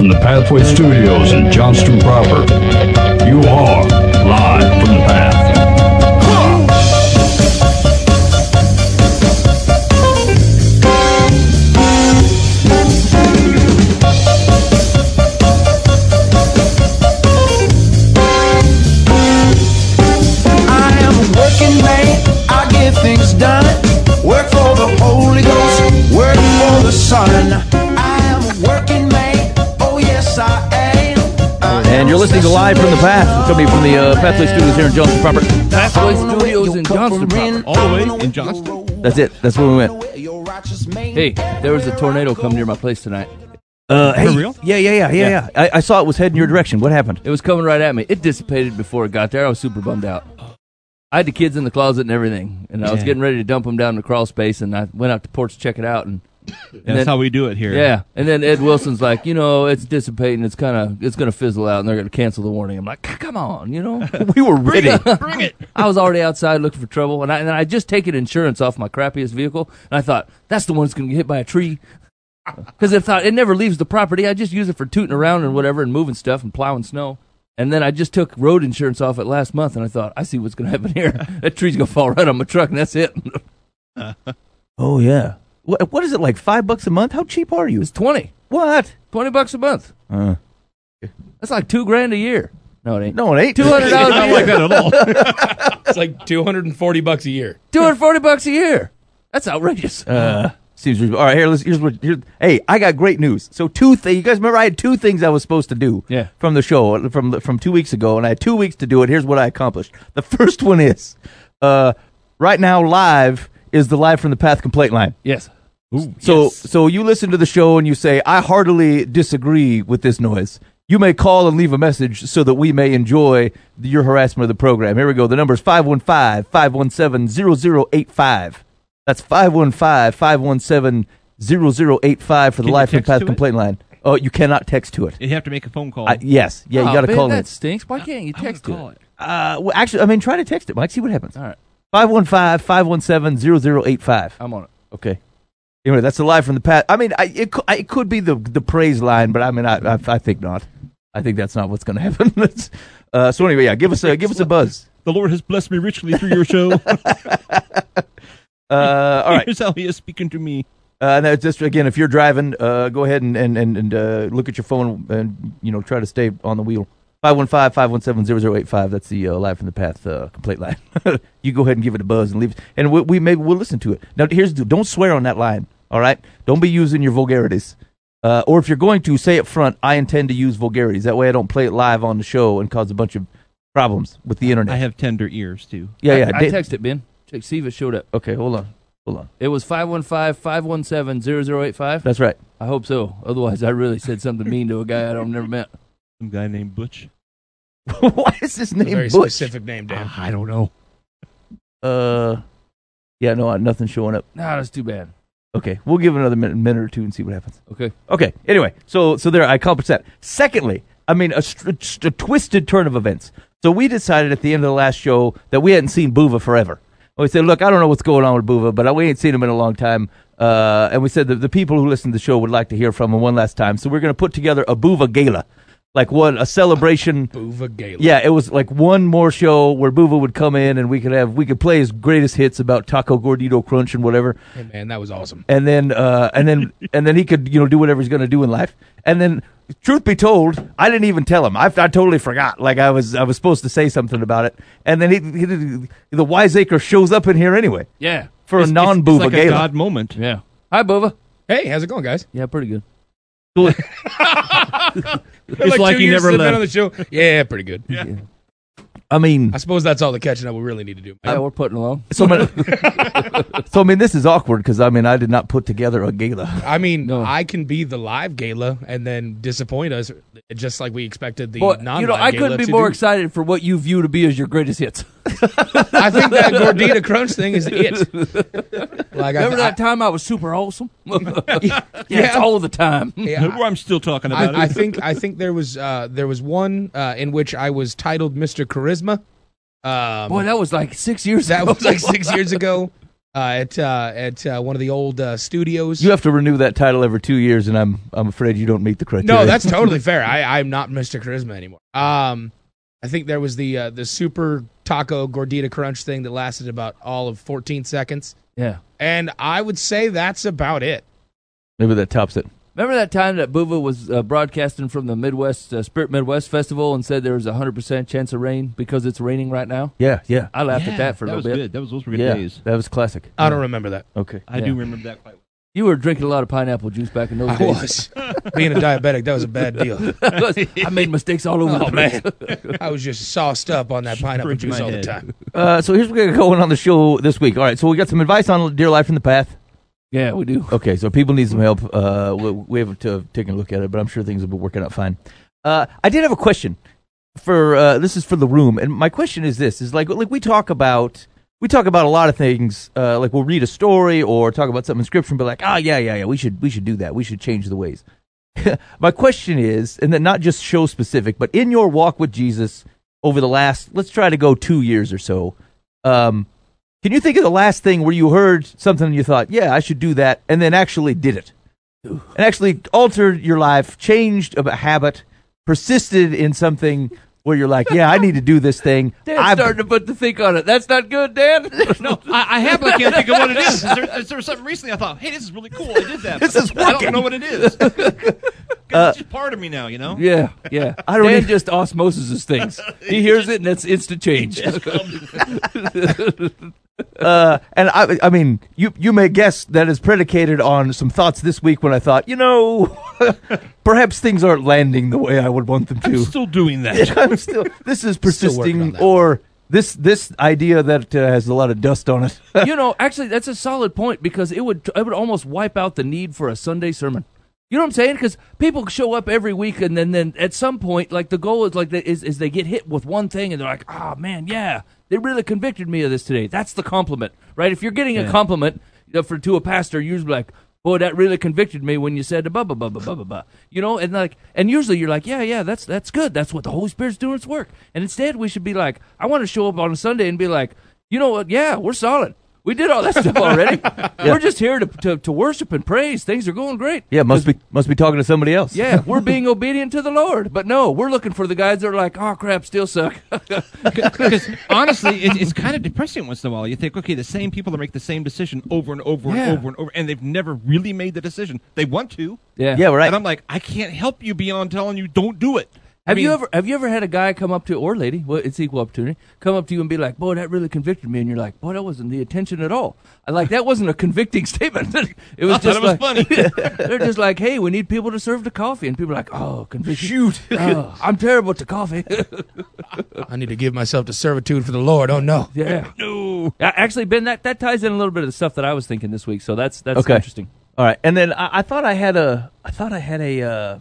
from the Pathway Studios in Johnston proper. You are listening to Live from the Path, coming from the uh, Pathway Studios here in Johnston proper. Pathway Studios in Johnston proper. All the way in Johnston? That's it. That's where we went. Hey, there was a tornado come near my place tonight. Uh, hey, real? Yeah, yeah, yeah, yeah, yeah. I, I saw it was heading your direction. What happened? It was coming right at me. It dissipated before it got there. I was super bummed out. I had the kids in the closet and everything, and I was Yeah. getting ready to dump them down in the crawl space, and I went out to porch to check it out, and That's then- how we do it here. Yeah, and then Ed Wilson's like, you know, it's dissipating. It's kind of, it's going to fizzle out, and they're going to cancel the warning. I'm like, come on, you know. we were ready. Bring it. I was already outside looking for trouble, and I and I just taken insurance off my crappiest vehicle, and I thought that's the one that's going to get hit by a tree. Because I thought it never leaves the property. I just use it for tooting around and whatever, and moving stuff and plowing snow. And then I just took road insurance off it last month, and I thought I see what's going to happen here. that tree's going to fall right on my truck, and that's it. oh yeah. What, what is it like? Five bucks a month? How cheap are you? it's twenty. What? Twenty bucks a month. Uh, That's like two grand a year. No, it ain't. no, it ain't. Two hundred dollars a Not like that at all. It's like 240 bucks a year. Two hundred forty bucks a year. That's outrageous. Uh, seems reasonable. All right, here. Let's, here's what. Here's, hey, I got great news. So two things. You guys remember I had two things I was supposed to do. Yeah. From the show from from two weeks ago, and I had two weeks to do it. Here's what I accomplished. The first one is, uh, right now live is the live from the path complaint line. yes. So Yes. so you listen to the show and you say, I heartily disagree with this noise. You may call and leave a message so that we may enjoy the, your harassment of the program. Here we go. The number is 515-517-0085. That's 515-517-0085 for the you Life and Path to it? complaint line. Oh, you cannot text to it. You have to make a phone call. I, yes. Yeah, you Oh, got to man, call That it. stinks. Why can't you I wanna text to call it? Uh, well, actually, I mean, try to text it, Mike. See what happens. All right, 515-517-0085. I'm on it. Okay. Anyway, that's a lie from the past. I mean, I, it could, it could be the the praise line, but I mean, I I, I think not. I think that's not what's going to happen. Uh, so anyway, yeah, give us a give us a buzz. the Lord has blessed me richly through your show. Uh, all right. Here's how he is speaking to me. Uh, just again, if you're driving, uh, go ahead and and and, and uh, look at your phone and you know try to stay on the wheel. 515-517-0085. That's the uh, live from the path uh, complaint line. you go ahead and give it a buzz and leave, and we, we maybe we'll listen to it. Now, here's the, don't swear on that line. All right, don't be using your vulgarities. Uh, or if you're going to say up front, I intend to use vulgarities. That way, I don't play it live on the show and cause a bunch of problems with the internet. I have tender ears too. yeah, yeah. I, I Da- texted Ben. Check, see if it showed up. okay, hold on, hold on. It was 515-517-0085. That's right. I hope so. Otherwise, I really said something mean to a guy I don't never met. Some guy named Butch. Why is his A name very Butch? specific name, Dan. Ah, I don't know. Uh, yeah, no, nothing's showing up. Nah, that's too bad. Okay, we'll give it another minute, minute or two and see what happens. Okay. Okay. Anyway, so so there, I accomplished that. Secondly, I mean a, st- a twisted turn of events. So we decided at the end of the last show that we hadn't seen Buva forever. We said, look, I don't know what's going on with Buva, but we ain't seen him in a long time. Uh, and we said that the people who listen to the show would like to hear from him one last time. So we're going to put together a Buva gala, like one a celebration. Buva Gala. Yeah, it was like one more show where Buva would come in and we could have we could play his greatest hits about Taco Gordita Crunch and whatever Hey, man, that was awesome. and then uh, and then and then he could you know do whatever he's going to do in life. And then, truth be told, I didn't even tell him. I, I totally forgot. Like I was I was supposed to say something about it. And then he, he the wiseacre shows up in here anyway Yeah. for a It's- non it's, Buva it's like gala. a God moment. Yeah. Hi, Buva. Hey, how's it going, guys? Yeah, pretty good. It's like two he years never since been left. on the show. Yeah, pretty good. I mean, I suppose that's all the catching up we really need to do. Yeah, we're putting along. so I mean, so I mean, this is awkward because I mean, I did not put together a gala. I mean, No. I can be the live gala and then disappoint us, just like we expected the Boy, non. you know, I couldn't be more excited for what you view to be as your greatest hits. I think that Gordita Crunch thing is it. Like, Remember I, that time I was super wholesome? yeah, Yeah. it's all the time. I, yeah, Where I'm still talking about I, I it. think I think there was uh, there was one uh, in which I was titled Mr. Charisma. Um, Boy, that was like six years that ago. was like six years ago. uh, at uh, at uh, one of the old uh, studios. You have to renew that title every two years, and I'm I'm afraid you don't meet the criteria. no, that's totally fair. I, I'm not Mr. Charisma anymore. Um, I think there was the uh, the super taco gordita crunch thing that lasted about all of 14 seconds, Yeah. and I would say that's about it. maybe that tops it. Remember that time that Buva was uh, broadcasting from the Midwest uh, Spirit Midwest Festival and said there was a hundred percent chance of rain because it's raining right now? Yeah, yeah, I laughed Yeah, at that for a that little was bit. good. That was those were good yeah. days. That was classic. I don't remember that. Okay. I Yeah. do remember that quite well. You were drinking a lot of pineapple juice back in those I days. was being a diabetic. That was a bad deal. I made mistakes all over Oh the place. man, I was just sauced up on that pineapple Drink juice my all the time. Uh, so here's what we got going on the show this week. All right, so we got some advice on Dear Life in the Path. yeah, we do. Okay, so people need some help. Uh, we, we haven't uh, taken a look at it, but I'm sure things will be working out fine. Uh, I did have a question for uh, this is for the room, and my question is this: is like like we talk about we talk about a lot of things. Uh, like we'll read a story or talk about something in scripture, and be like, ah, yeah, yeah, yeah, we should we should do that. We should change the ways. my question is, and then not just show specific, but in your walk with Jesus over the last, let's try to go two years or so. Um, can you think of the last thing where you heard something and you thought, yeah, I should do that, and then actually did it? And actually altered your life, changed a habit, persisted in something where you're like, yeah, I need to do this thing. Dan's I've- starting to put the think on it. That's not good, Dan. No, I, I have, but I can't think of what it is. Is there, is there something recently I thought, hey, this is really cool. I did that. This but is I don't know what it is. 'Cause it's uh, just part of me now, you know? yeah, yeah. I don't Dan even- just osmoses things. He hears it and it's instant change. Uh, and I, I mean, you you may guess that is predicated on some thoughts this week when I thought, you know, perhaps things aren't landing the way I would want them I'm to. still doing that. I'm still. This is Still working on persisting, or this this idea that uh, has a lot of dust on it. you know, actually, that's a solid point because it would it would almost wipe out the need for a Sunday sermon. You know what I'm saying? Because people show up every week, and then, then at some point, like the goal is like they, is, is they get hit with one thing, and they're like, "Oh man, yeah, they really convicted me of this today." That's the compliment, right? If you're getting a compliment you know, for to a pastor, you're like, "Boy, that really convicted me when you said blah blah blah blah blah blah blah." You know, and like, and usually you're like, "Yeah, yeah, that's that's good. That's what the Holy Spirit's doing its work." And instead, we should be like, "I want to show up on a Sunday and be like." You know what? Yeah, we're solid. We did all that stuff already. We're just here to, to to worship and praise. Things are going great. yeah, must be must be talking to somebody else. Yeah, we're being obedient to the Lord. But no, we're looking for the guys that are like, oh crap, still suck. Because honestly, it, it's kind of depressing once in a while. You think, okay, the same people that make the same decision over and over Yeah. and over and over, and they've never really made the decision. They want to. yeah. yeah, right. And I'm like, I can't help you beyond telling you don't do it. I Have you ever have you ever had a guy come up to or lady, well, it's equal opportunity, come up to you and be like, "Boy, that really convicted me," and you're like, "Boy, that wasn't the intention at all." I like that wasn't a convicting statement. it was I just it was like, funny. they're just like, "Hey, we need people to serve the coffee," and people are like, "Oh, conviction! Shoot, oh, I'm terrible at the coffee." I need to give myself to servitude for the Lord. Oh no. yeah, no. Actually, Ben, that, that ties in a little bit of the stuff that I was thinking this week. So that's that's Okay. interesting. All right, and then I, I thought I had a, I thought I had a, uh,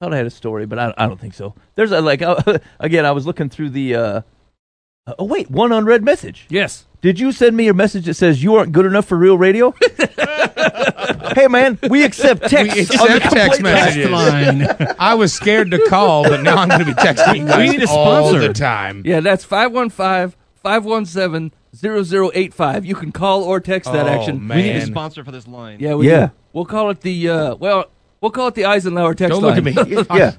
thought I had a story, but I, I don't think so. There's a like uh, again, I was looking through the. Uh, oh wait, one unread message. Yes. Did you send me a message that says you aren't good enough for real radio? hey man, we accept text. We on the accept text messages. line. I was scared to call, but now I'm going to be texting you We need a all sponsor. the time. Yeah, that's 515-517-0085. You can call or text that Oh, action. man. we need a sponsor for this line. Yeah, we Yeah. do. We'll call it the uh well, we'll call it the Eisenhower text Don't look at me. Yeah.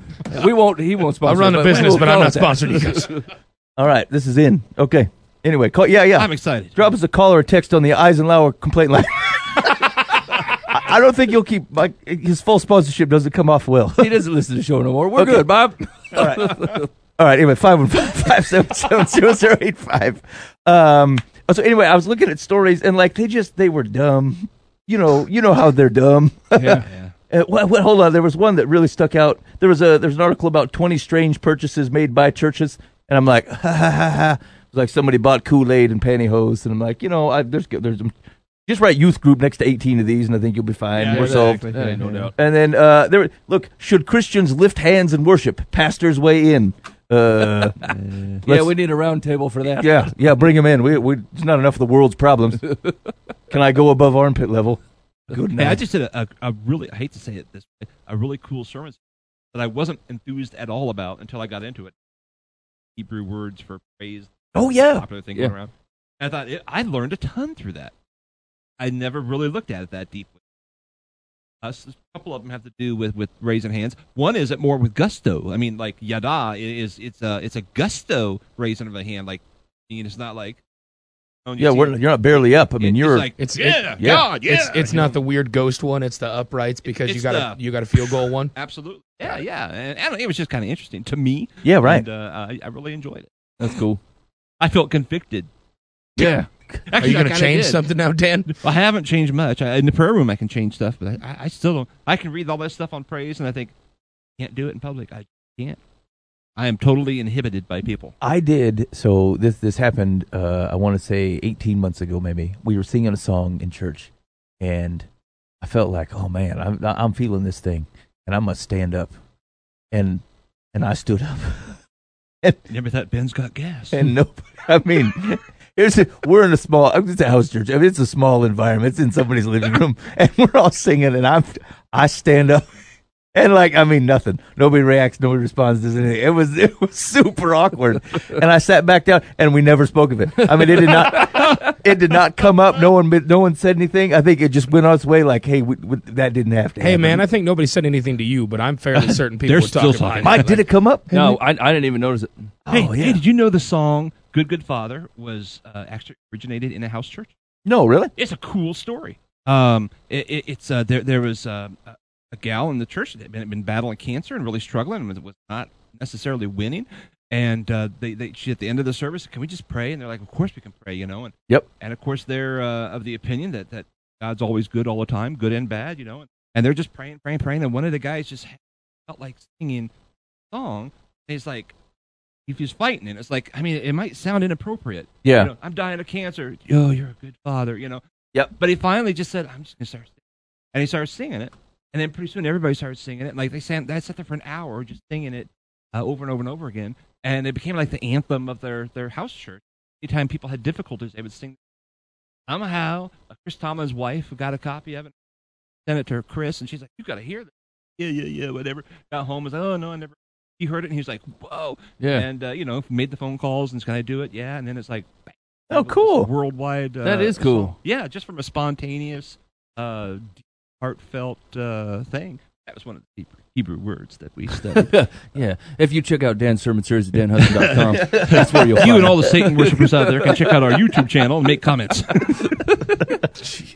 we won't he won't sponsor. I run it, a but business, we'll but I'm not sponsoring you guys. All right, this is in. Okay. Anyway, call, yeah, yeah. I'm excited. Drop us a call or a text on the Eisenhower complaint line. I I don't think you'll keep like his full sponsorship doesn't come off well. He doesn't listen to the show no more. We're Okay. good, Bob. All right. All right. Anyway, five one five five seven seven zero zero eight five. Um. So anyway, I was looking at stories and like they just they were dumb. You know. You know how they're dumb. yeah. Uh, well, well, hold on. There was one that really stuck out. There was a there's an article about 20 strange purchases made by churches, and I'm like, ha ha ha ha. It was like somebody bought Kool Aid and pantyhose, and I'm like, you know, I, there's there's just write youth group next to 18 of these, and I think you'll be fine. Yeah, We're solved. Yeah, no doubt. And then uh, there, look, should Christians lift hands and worship? Pastors weigh in. Uh, Yeah, we need a round table for that. yeah, yeah, bring him in. We, we, it's not enough of the world's problems. Can I go above armpit level? Good Hey. I just did a, a, a really, I hate to say it this way, a really cool sermon that I wasn't enthused at all about until I got into it. Hebrew words for praise. Oh, yeah. Popular thing Yeah. going around. And I thought, it, I learned a ton through that. I never really looked at it that deeply. Uh, s- a couple of them have to do with, with raising hands. One is it more with gusto. I mean, like yada is it's a it's a gusto raising of a hand. Like, I mean, it's not like oh, you Yeah, we're, you're not barely up. I mean, it's you're like It's- yeah, it- yeah. God, yeah. It's it's not the weird ghost one. It's the uprights because you It's got a you got a field goal one. absolutely yeah yeah. And, I it was just kind of interesting to me. yeah, right. And, uh, I, I really enjoyed it. That's cool. I felt convicted. Yeah. Actually, Are you I going to change did. something now, Dan? I haven't changed much. I, in the prayer room, I can change stuff, but I, I still don't. I can read all that stuff on praise, and I think can't do it in public. I can't. I am totally inhibited by people. I did. So this this happened. Uh, I want to say 18 months ago, maybe. We were singing a song in church, and I felt like, oh man, I'm I'm feeling this thing, and I must stand up, and and I stood up, and, Never thought Ben's got gas. and nope. I mean. Here's a, we're in a small. It's a house church. I mean, it's a small environment. It's in somebody's living room, and we're all singing. And I'm, I stand up, and like, I mean, nothing. Nobody reacts. Nobody responds. Does anything. It was, it was super awkward. And I sat back down, and we never spoke of it. I mean, it did not, it did not come up. No one, no one said anything. I think it just went on its way. Like, hey, we, we, that didn't have to. Hey, happen. man, I think nobody said anything to you, but I'm fairly certain people They're were still talking talking. behind Mike, did it come up? No, I, I didn't even notice it. hey, Oh, yeah. hey, did you know the song "Good Good Father" was uh, actually originated in a house church? No, really. It's a cool story. Um, it, it, it's uh, there. There was uh, a, a gal in the church that had been, been battling cancer and really struggling and was, not necessarily winning. And uh, they, they, she at the end of the service, can we just pray? And they're like, of course we can pray, you know. And Yep. and of course they're uh, of the opinion that that God's always good all the time, good and bad, you know. And and they're just praying, praying, praying. And one of the guys just felt like singing a song. And he's like, he was fighting, and it's like, I mean, it might sound inappropriate. Yeah. You know, I'm dying of cancer. Oh, you're a good father, you know. Yep. But he finally just said, I'm just going to start singing. And he started singing it. And then pretty soon everybody started singing it. Like they sang, they sat there for an hour just singing it uh, over and over and over again. And it became like the anthem of their, their house church. Anytime people had difficulties, they would sing. Somehow, Chris Tomlin's wife got a copy of it, sent it to her, Chris, and she's like, You got to hear this. Yeah, yeah, yeah, whatever. Got home, was like, Oh, no, I never. He heard it, and he was like, Whoa. Yeah. And, uh, you know, made the phone calls and, Can I do it? Yeah. And then it's like, bang, Oh, cool. Worldwide. Uh, That is cool. song. Yeah, just from a spontaneous, uh, heartfelt uh, thing. That was one of the Hebrew, Hebrew words that we studied. yeah. If you check out Dan's sermon series at danhudson.com, that's where you'll you and it. all the Satan worshippers out there can check out our YouTube channel and make comments.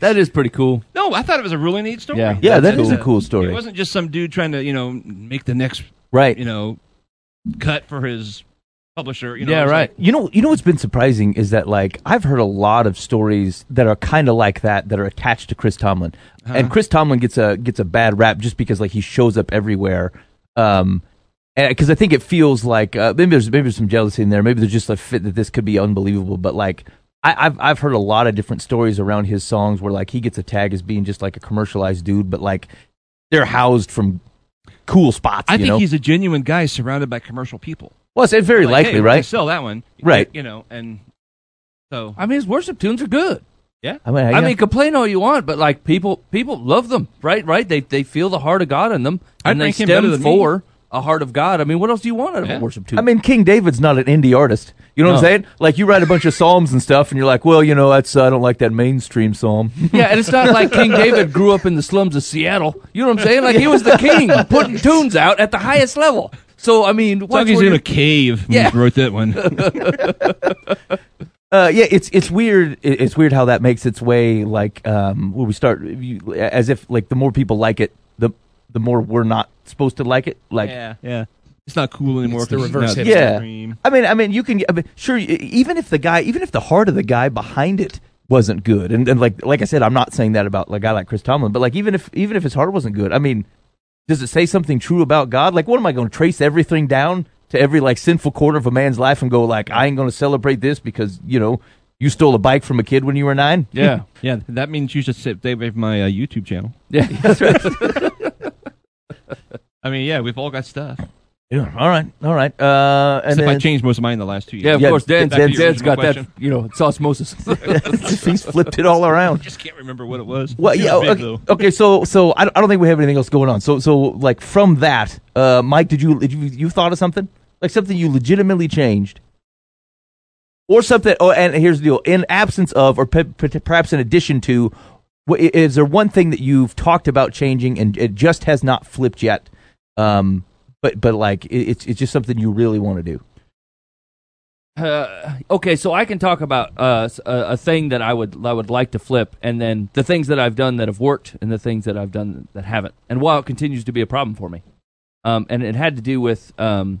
That is pretty cool. no, I thought it was a really neat story. Yeah. Yeah, that That's is a cool. story. It wasn't just some dude trying to, you know, make the next, Right. you know, cut for his publisher. You know, Yeah, right. like, You know, you know what's been surprising is that like I've heard a lot of stories that are kind of like that that are attached to Chris Tomlin, and Chris Tomlin gets a gets a bad rap just because like he shows up everywhere. Um, because I think it feels like uh, maybe there's maybe there's some jealousy in there. Maybe there's just a fit that this could be unbelievable. But like I, I've I've heard a lot of different stories around his songs where like he gets a tag as being just like a commercialized dude, but like they're housed from cool spots. I think know? he's a genuine guy surrounded by commercial people. Well, it's very Like, likely, hey, right? Sell that one, Right. You know, and so I mean, his worship tunes are good. Yeah, I mean, I mean, complain all you want, but like people, people love them, right? Right? They they feel the heart of God in them, I'd and they rank him better stem than me. for a heart of God. I mean, what else do you want out of Yeah. a worship tune? I mean, King David's not an indie artist. You know what I'm saying? Like you write a bunch of psalms and stuff, and you're like, well, you know, that's I don't like that mainstream psalm. yeah, and it's not like King David grew up in the slums of Seattle. You know what I'm saying? Like he was the king, putting tunes out at the highest level. So I mean, it's like what's he's in a cave when Yeah. he wrote that one. Uh, yeah, it's it's weird. It's weird how that makes its way. Like um, when we start, you, as if like the more people like it, the the more we're not supposed to like it. Like yeah, yeah. It's not cool anymore. It's the 'cause reverse hipster. Yeah. mainstream. I mean, I mean, you can. I mean, sure. Even if the guy, even if the heart of the guy behind it wasn't good, and, and like like I said, I'm not saying that about like a guy like Chris Tomlin, but like even if even if his heart wasn't good, I mean, does it say something true about God? Like, what am I going to trace everything down to every like sinful corner of a man's life and go like, I ain't going to celebrate this because you know you stole a bike from a kid when you were nine? yeah, Yeah, that means you should sit stay away from my uh, YouTube channel. yeah. that's right. I mean, yeah, we've all got stuff. Yeah. All right. All right. Uh, and Except I changed most of mine in the last two years. Yeah, of Yeah, course. Dan, back to your Dan's got original that. You know, it's osmosis. he's flipped it all around. I just can't remember what it was. Well, It was yeah. big, Okay, though. okay, so so I, I don't think we have anything else going on. So so like from that, uh, Mike, did you did you you thought of something like something you legitimately changed, or something? Oh, and here's the deal: in absence of, or pe- pe- perhaps in addition to, Wha- Is there one thing that you've talked about changing and it just has not flipped yet? Um, but but like it, it's it's just something you really want to do. Uh, okay, so I can talk about uh, a, a thing that I would I would like to flip, and then the things that I've done that have worked, and the things that I've done that haven't, and while it continues to be a problem for me, um, and it had to do with um,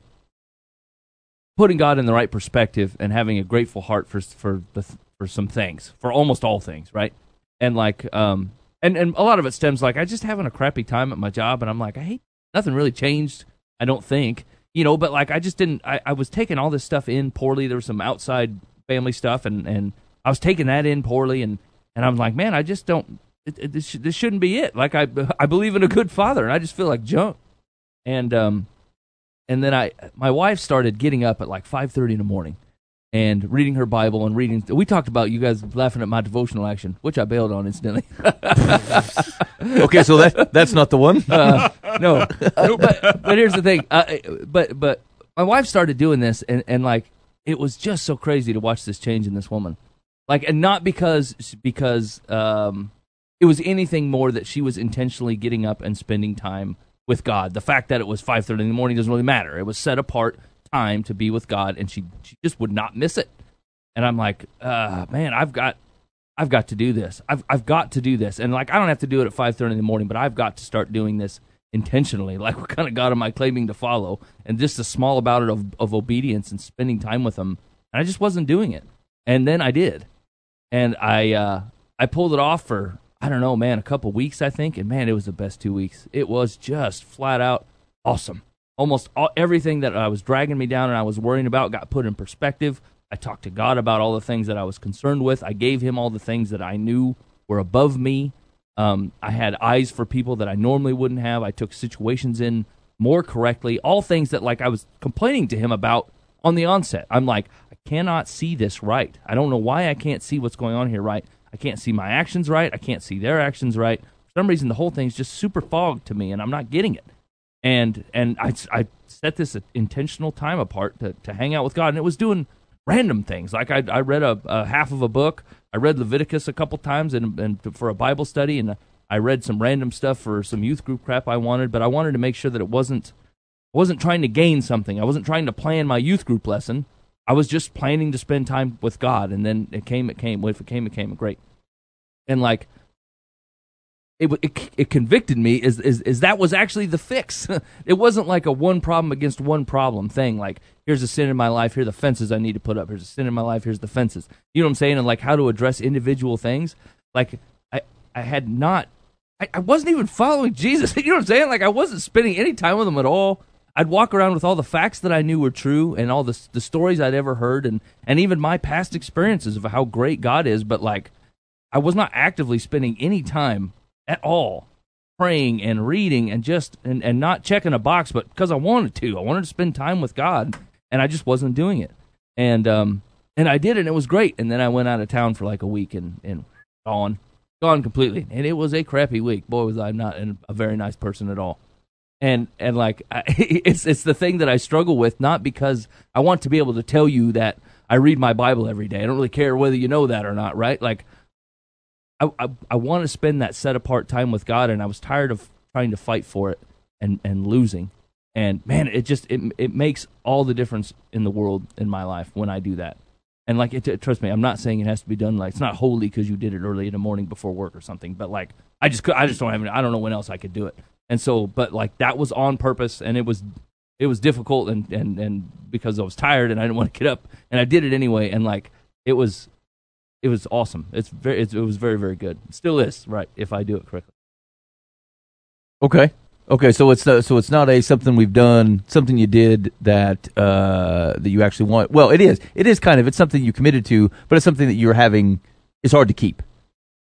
putting God in the right perspective and having a grateful heart for for the for some things, for almost all things, right? And like, um, and and a lot of it stems like I just having a crappy time at my job, and I'm like, I hate nothing really changed. I don't think you know, but like I just didn't. I, I was taking all this stuff in poorly. There was some outside family stuff, and and I was taking that in poorly, and and I'm like, man, I just don't. It, it, this this shouldn't be it. Like I I believe in a good father, and I just feel like junk. And um, and then I my wife started getting up at like five thirty in the morning. And reading her Bible and reading, we talked about you guys laughing at my devotional action, which I bailed on instantly. Okay, so that that's not the one. Uh, no, Uh, but but here's the thing. Uh, but but my wife started doing this, and and like it was just so crazy to watch this change in this woman. Like, and not because because um, it was anything more that she was intentionally getting up and spending time with God. The fact that it was five thirty in the morning doesn't really matter. It was set apart time to be with God, and she she just would not miss it. And I'm like, uh, man, I've got I've got to do this. I've I've got to do this. And like I don't have to do it at five thirty in the morning, but I've got to start doing this intentionally. Like what kind of God am I claiming to follow? And just a small about it of, of obedience and spending time with him. And I just wasn't doing it. And then I did. And I uh I pulled it off for I don't know, man, a couple weeks I think, and man, it was the best two weeks. It was just flat out awesome. Almost all, everything that I was dragging me down and I was worrying about got put in perspective. I talked to God about all the things that I was concerned with. I gave Him all the things that I knew were above me. Um, I had eyes for people that I normally wouldn't have. I took situations in more correctly. All things that like I was complaining to Him about on the onset. I'm like, I cannot see this right. I don't know why I can't see what's going on here right. I can't see my actions right. I can't see their actions right. For some reason, the whole thing's just super fogged to me, and I'm not getting it and and I, I set this intentional time apart to, to hang out with God, and it was doing random things. Like I, I read a, a half of a book. I read Leviticus a couple times, and, and for a Bible study, and I read some random stuff for some youth group crap I wanted. But I wanted to make sure that it wasn't I wasn't trying to gain something. I wasn't trying to plan my youth group lesson. I was just planning to spend time with God, and then it came. It came. If it came, it came. Great. And like it, it, it convicted me is, is is that was actually the fix. it wasn't like a one problem against one problem thing. Like here's a sin in my life, here are the fences I need to put up. Here's a sin in my life, here's the fences. You know what I'm saying? And like how to address individual things. Like I I had not I, I wasn't even following Jesus. you know what I'm saying? Like I wasn't spending any time with him at all. I'd walk around with all the facts that I knew were true and all the the stories I'd ever heard and and even my past experiences of how great God is, but like I was not actively spending any time at all praying and reading and just and, and not checking a box but because I wanted to. I wanted to spend time with God and I just wasn't doing it. And um and I did and it was great. And then I went out of town for like a week and and gone. Gone completely. And it was a crappy week. Boy was I not a very nice person at all. And and like I, it's it's the thing that I struggle with not because I want to be able to tell you that I read my Bible every day. I don't really care whether you know that or not, right? Like I, I, I want to spend that set apart time with God, and I was tired of trying to fight for it and, and losing. And man, it just it it makes all the difference in the world in my life when I do that. And like, it, trust me, I'm not saying it has to be done like it's not holy because you did it early in the morning before work or something. But like, I just I just don't have any, I don't know when else I could do it. And so, but like that was on purpose, and it was it was difficult, and and and because I was tired and I didn't want to get up, and I did it anyway. And like, it was it was awesome. It's very, it's, it was very, very good. It still is, right? If I do it correctly. Okay. Okay, so it's uh, so it's not a something we've done, something you did that uh, that you actually want. Well, it is. It is kind of. It's something you committed to, but it's something that you're having. It's hard to keep.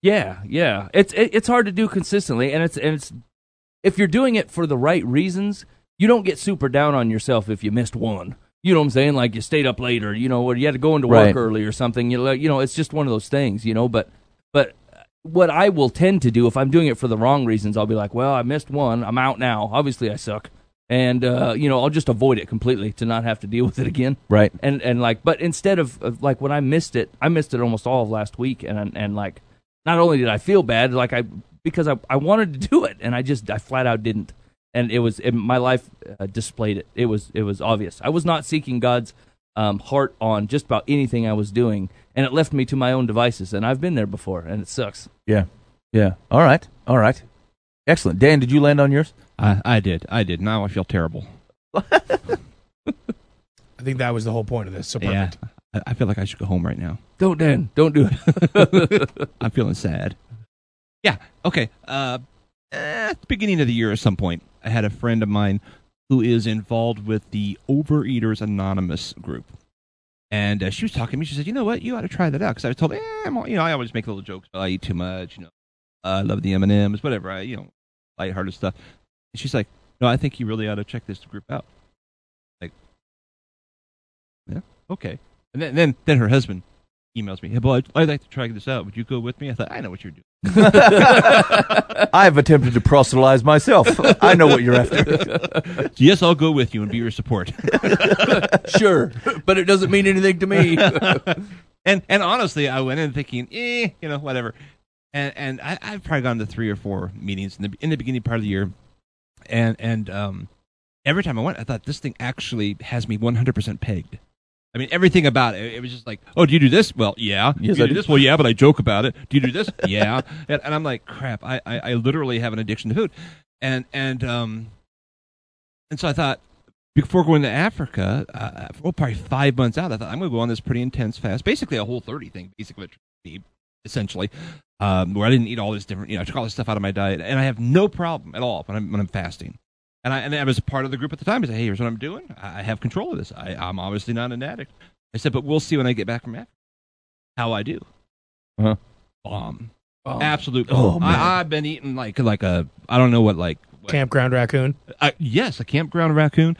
Yeah, yeah. It's it, it's hard to do consistently, and it's and it's if you're doing it for the right reasons, you don't get super down on yourself if you missed one. You know what I'm saying? Like you stayed up later, you know, or you had to go into work Right. early or something. You know, you know, it's just one of those things, you know. But but what I will tend to do if I'm doing it for the wrong reasons, I'll be like, well, I missed one. I'm out now. Obviously, I suck, and uh, you know, I'll just avoid it completely to not have to deal with it again. Right. and and like but instead of, of like when i missed it i missed it almost all of last week and and like not only did I feel bad, like I because I I wanted to do it, and I just I flat out didn't, and it was it, my life uh, displayed it. It was it was obvious. I was not seeking God's um, heart on just about anything I was doing, and it left me to my own devices. And I've been there before, and it sucks. Yeah. Yeah. All right. All right. Excellent. Dan, did you land on yours? I, I did. I did. Now I feel terrible. I think that was the whole point of this. So perfect. I, I feel like I should go home right now. Don't Dan, don't do it. I'm feeling sad. Yeah. Okay. Uh, at the beginning of the year, at some point, I had a friend of mine who is involved with the Overeaters Anonymous group, and uh, she was talking to me. She said, "You know what? You ought to try that out." Because I was told, eh, I'm, you know, I always make little jokes. About I eat too much. You know, I love the M and M's, whatever. I, you know, lighthearted stuff. And she's like, "No, I think you really ought to check this group out." Like, yeah, okay. And then, then, then her husband emails me, "Hey, boy, I'd, I'd like to try this out. Would you go with me?" I thought, "I know what you're doing." I've attempted to proselytize myself. I know what you're after. yes, I'll go with you and be your support. sure, but it doesn't mean anything to me. and and honestly, I went in thinking, eh, you know, whatever. And and I, I've probably gone to three or four meetings in the in the beginning part of the year, and and um, every time I went, I thought this thing actually has me 100% pegged. I mean, everything about it. It was just like, oh, do you do this? Well, yeah. Yes, do you I do do. this? Well, yeah, but I joke about it. Do you do this? yeah. And, and I'm like, crap. I, I I literally have an addiction to food, and and um, and so I thought before going to Africa, uh, well, probably five months out, I thought I'm going to go on this pretty intense fast, basically a whole thirty thing, basically, essentially, um, where I didn't eat all this different, you know, I took all this stuff out of my diet, and I have no problem at all when I'm when I'm fasting. And I and I was a part of the group at the time. I said, "Hey, here's what I'm doing. I I have control of this. I, I'm obviously not an addict." I said, "But we'll see when I get back from Africa how I do." Uh-huh. Bomb, Oh. absolute. Oh, bomb. man. I, I've been eating like like a I don't know what like what- Campground raccoon. uh, yes, a campground raccoon.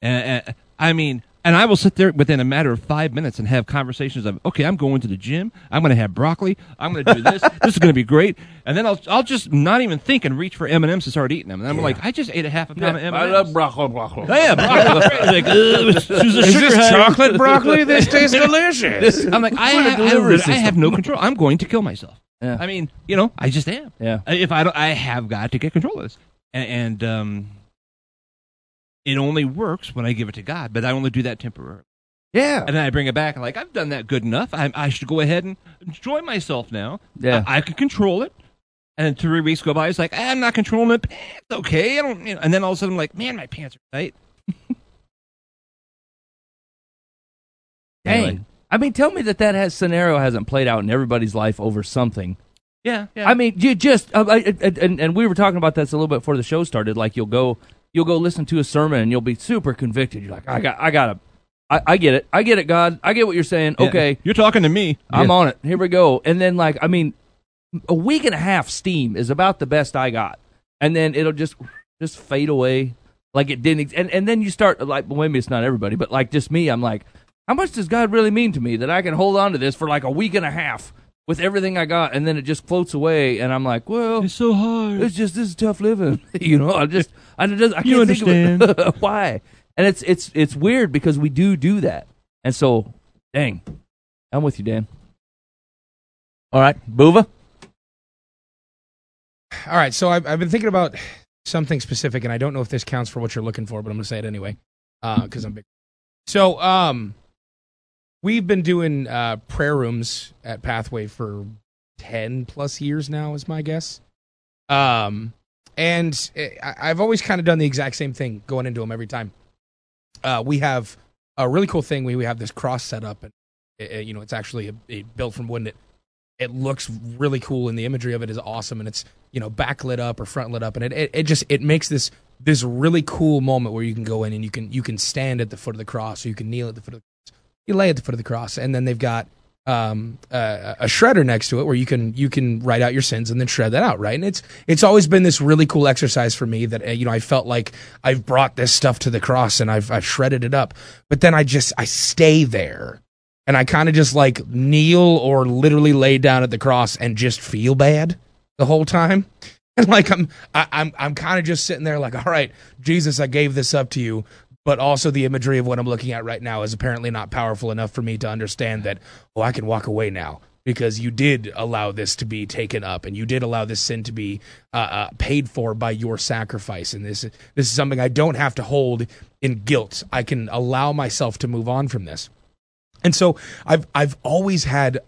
And, uh, I mean, and I will sit there within a matter of five minutes and have conversations of, okay, I'm going to the gym. I'm going to have broccoli. I'm going to do this. this is going to be great. And then I'll I'll just not even think and reach for M and M's and start eating them. And I'm like, I just ate a half a pound of M and M's. I love broccoli. broccoli. Oh, yeah, broccoli. like, uh, is this high. chocolate broccoli? This tastes delicious. I'm like, I, have, I, I have no control. I'm going to kill myself. Yeah. I mean, you know, I just am. Yeah. If I don't, I have got to get control of this, and, and um, it only works when I give it to God. But I only do that temporarily, Yeah. and then I bring it back. and like I've done that good enough. I, I should go ahead and enjoy myself now. Yeah. I, I can control it. And then three weeks go by. It's like "Ah, I'm not controlling it. It's okay. I don't. You know, and then all of a sudden, I'm like, man, my pants are tight. Dang. Anyway. I mean, tell me that that has scenario hasn't played out in everybody's life over something. Yeah, yeah. I mean, you just uh, I, I- and and we were talking about this a little bit before the show started. Like you'll go you'll go listen to a sermon and you'll be super convicted. You're like, I got I got to I, I get it. I get it, God. I get what you're saying. Yeah. Okay, you're talking to me. I'm on it. Here we go. And then like I mean, a week and a half steam is about the best I got, and then it'll just just fade away like it didn't. ex- And and then you start like well, maybe it's not everybody, but like just me. I'm like, how much does God really mean to me that I can hold on to this for like a week and a half with everything I got, and then it just floats away, and I'm like, well, It's so hard. it's just this is tough living, you know. I just I just I can't You think of it. why. And it's it's it's weird because we do do that, and so dang, I'm with you, Dan. All right, Buva. All right, so I've, I've been thinking about something specific, and I don't know if this counts for what you're looking for, but I'm going to say it anyway because I'm big. So, um, we've been doing uh, prayer rooms at Pathway for ten plus years now, is my guess. Um, and eh, I've always kind of done the exact same thing, going into them every time. Uh, we have a really cool thing. We we have this cross set up, and eh, you know, it's actually a, a built from wood. And it it looks really cool, and the imagery of it is awesome, and it's you know backlit up or front lit up, and it, it, it just it makes this this really cool moment where you can go in and you can you can stand at the foot of the cross, or you can kneel at the foot of the you lay at the foot of the cross, and then they've got um, a, shredder next to it where you can you can write out your sins and then shred that out, right? And it's it's always been this really cool exercise for me that uh, you know I felt like I've brought this stuff to the cross and I've I've shredded it up, but then I just I stay there and I kind of just like kneel or literally lay down at the cross and just feel bad the whole time. And like I'm I, I'm I'm kind of just sitting there like, all right, Jesus, I gave this up to you, but also the imagery of what I'm looking at right now is apparently not powerful enough for me to understand that oh, I can walk away now because you did allow this to be taken up and you did allow this sin to be uh, uh, paid for by your sacrifice. And this this is something I don't have to hold in guilt. I can allow myself to move on from this. And so I've I've always had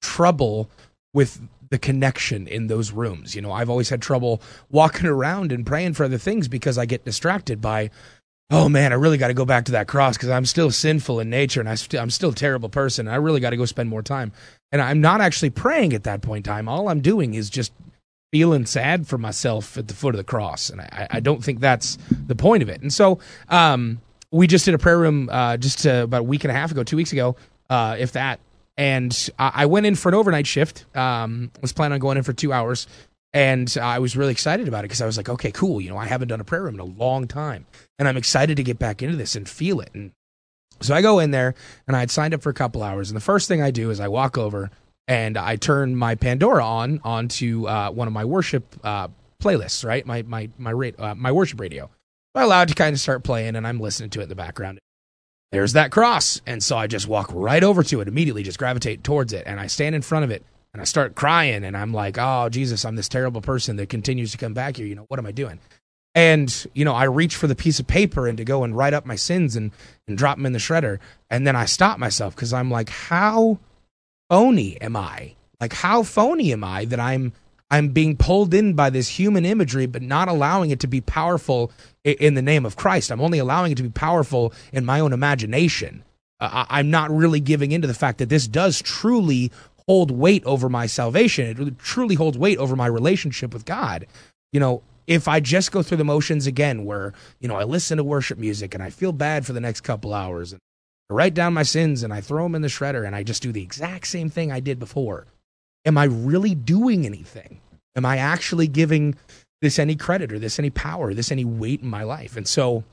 trouble with the connection in those rooms. You know, I've always had trouble walking around and praying for other things because I get distracted by, oh man, I really got to go back to that cross because I'm still sinful in nature and I st- I'm still a terrible person. I really got to go spend more time. And I'm not actually praying at that point in time. All I'm doing is just feeling sad for myself at the foot of the cross. And I, I don't think that's the point of it. And so, um, we just did a prayer room uh, just uh, about a week and a half ago, two weeks ago, uh, if that. And I I went in for an overnight shift. Um, was planning on going in for two hours, and I was really excited about it because I was like, okay, cool. You know, I haven't done a prayer room in a long time, and I'm excited to get back into this and feel it. And so I go in there, and I had signed up for a couple hours. And the first thing I do is I walk over and I turn my Pandora on onto uh, one of my worship uh, playlists, right? My my my rate uh, my worship radio. I allowed to kind of start playing, and I'm listening to it in the background. There's that cross, and so I just walk right over to it immediately, just gravitate towards it, and I stand in front of it, and I start crying, and I'm like, "Oh Jesus, I'm this terrible person that continues to come back here. You know what am I doing?" And you know, I reach for the piece of paper and to go and write up my sins and and drop them in the shredder, and then I stop myself because I'm like, "How phony am I? Like, how phony am I that I'm I'm being pulled in by this human imagery, but not allowing it to be powerful in the name of Christ. I'm only allowing it to be powerful in my own imagination. Uh, I'm not really giving into the fact that this does truly hold weight over my salvation. It truly holds weight over my relationship with God. You know, if I just go through the motions again, where you know I listen to worship music and I feel bad for the next couple hours, and I write down my sins and I throw them in the shredder, and I just do the exact same thing I did before am I really doing anything? Am I actually giving this any credit or this any power, this any weight in my life? And so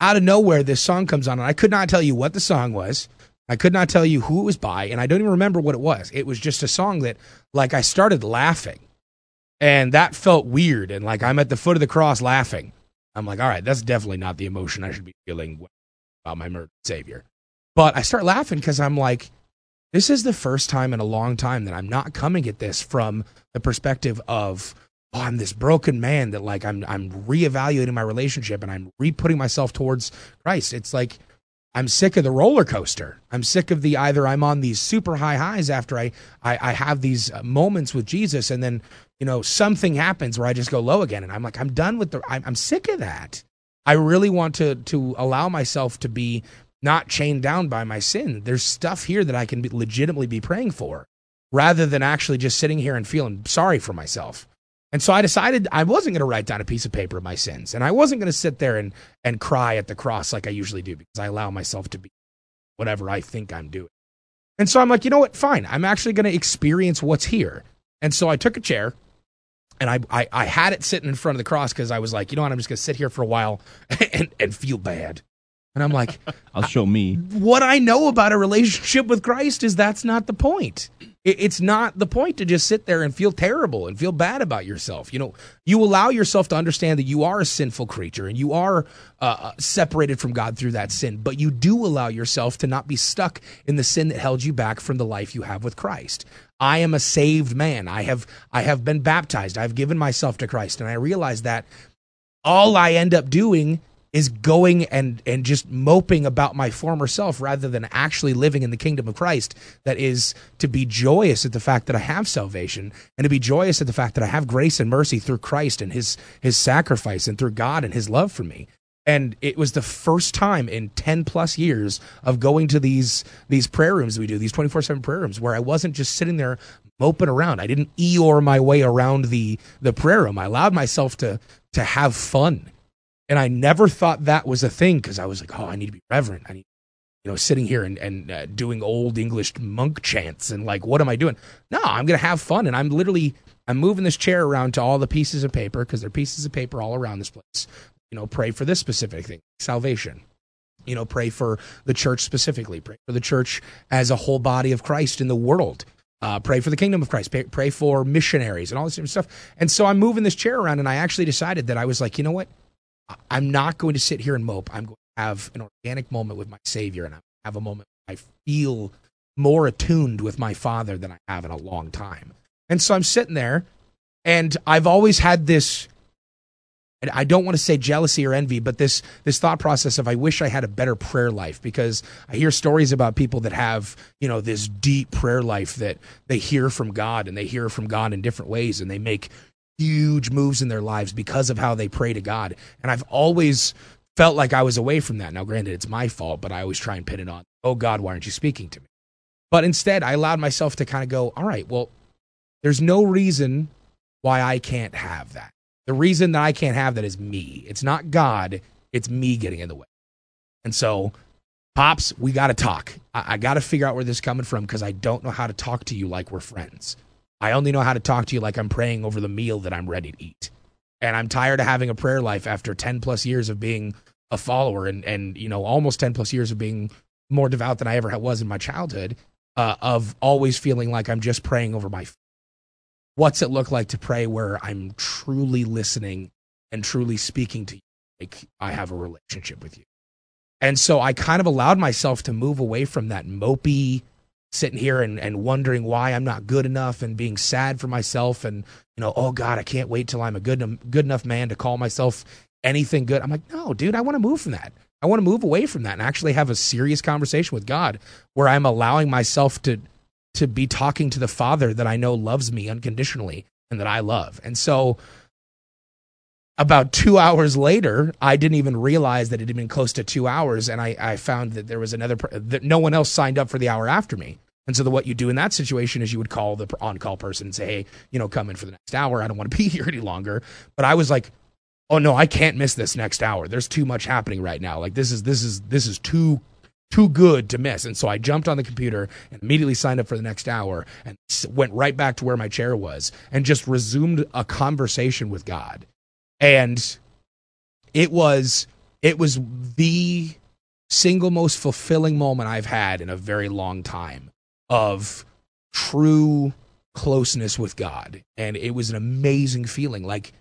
out of nowhere, this song comes on, and I could not tell you what the song was. I could not tell you who it was by, and I don't even remember what it was. It was just a song that, like, I started laughing, and that felt weird. And like, I'm at the foot of the cross laughing. I'm like, all right, that's definitely not the emotion I should be feeling about my murdered savior. But I start laughing because I'm like, this is the first time in a long time that I'm not coming at this from the perspective of oh, I'm this broken man that like I'm I'm reevaluating my relationship and I'm re-putting myself towards Christ. It's like I'm sick of the roller coaster. I'm sick of the either I'm on these super high highs after I I, I have these uh, moments with Jesus and then you know something happens where I just go low again and I'm like I'm done with the I'm, I'm sick of that. I really want to to allow myself to be not chained down by my sin. There's stuff here that I can be, legitimately be praying for rather than actually just sitting here and feeling sorry for myself. And so I decided I wasn't going to write down a piece of paper of my sins and I wasn't going to sit there and, and cry at the cross like I usually do because I allow myself to be whatever I think I'm doing. And so I'm like, you know what? Fine. I'm actually going to experience what's here. And so I took a chair and I, I, I had it sitting in front of the cross because I was like, you know what? I'm just going to sit here for a while and, and feel bad. And I'm like, I'll show me. what I know about a relationship with Christ is that's not the point. It's not the point to just sit there and feel terrible and feel bad about yourself. You know, you allow yourself to understand that you are a sinful creature and you are uh, uh, separated from God through that sin, but you do allow yourself to not be stuck in the sin that held you back from the life you have with Christ. I am a saved man. I have I have been baptized. I've given myself to Christ, and I realize that all I end up doing is going and and just moping about my former self rather than actually living in the kingdom of Christ that is to be joyous at the fact that I have salvation and to be joyous at the fact that I have grace and mercy through Christ and his his sacrifice and through God and his love for me. And it was the first time in 10 plus years of going to these these prayer rooms we do these 24/7 prayer rooms where I wasn't just sitting there moping around. I didn't Eeyore my way around the the prayer room. I allowed myself to to have fun and I never thought that was a thing because I was like, oh, I need to be reverent. I need, you know, sitting here and, and uh, doing old English monk chants and like, what am I doing? No, I'm going to have fun. And I'm literally, I'm moving this chair around to all the pieces of paper because there are pieces of paper all around this place. You know, pray for this specific thing, salvation. You know, pray for the church specifically, pray for the church as a whole body of Christ in the world. Uh, pray for the kingdom of Christ, pray, pray for missionaries and all this stuff. And so I'm moving this chair around and I actually decided that I was like, you know what? I'm not going to sit here and mope. I'm going to have an organic moment with my Savior, and I have a moment. I feel more attuned with my father than I have in a long time. And so I'm sitting there and I've always had this and I don't want to say jealousy or envy, but this this thought process of I wish I had a better prayer life because I hear stories about people that have, you know, this deep prayer life that they hear from God and they hear from God in different ways and they make huge moves in their lives because of how they pray to God. And I've always felt like I was away from that. Now, granted, it's my fault, but I always try and pin it on, oh God, why aren't you speaking to me? But instead, I allowed myself to kind of go, all right, well, there's no reason why I can't have that. The reason that I can't have that is me. It's not God, it's me getting in the way. And so, Pops, we got to talk. I, I got to figure out where this is coming from because I don't know how to talk to you like we're friends. I only know how to talk to you like I'm praying over the meal that I'm ready to eat. And I'm tired of having a prayer life after 10 plus years of being a follower and, and you know, almost 10 plus years of being more devout than I ever was in my childhood, uh, of always feeling like I'm just praying over my what's it look like to pray where I'm truly listening and truly speaking to you like I have a relationship with you. And so I kind of allowed myself to move away from that mopey sitting here and, and wondering why I'm not good enough and being sad for myself and you know, oh God, I can't wait till I'm a good good enough man to call myself anything good. I'm like, no, dude, I want to move from that. I want to move away from that and actually have a serious conversation with God where I'm allowing myself to to be talking to the Father that I know loves me unconditionally and that I love. And so about two hours later, I didn't even realize that it had been close to two hours, and I, I found that there was another that no one else signed up for the hour after me. And so, the, what you do in that situation is you would call the on-call person and say, "Hey, you know, come in for the next hour. I don't want to be here any longer." But I was like, "Oh no, I can't miss this next hour. There's too much happening right now. Like this is this is this is too too good to miss. And so I jumped on the computer and immediately signed up for the next hour and went right back to where my chair was and just resumed a conversation with God. And it was it was the single most fulfilling moment I've had in a very long time of true closeness with God. And it was an amazing feeling. Like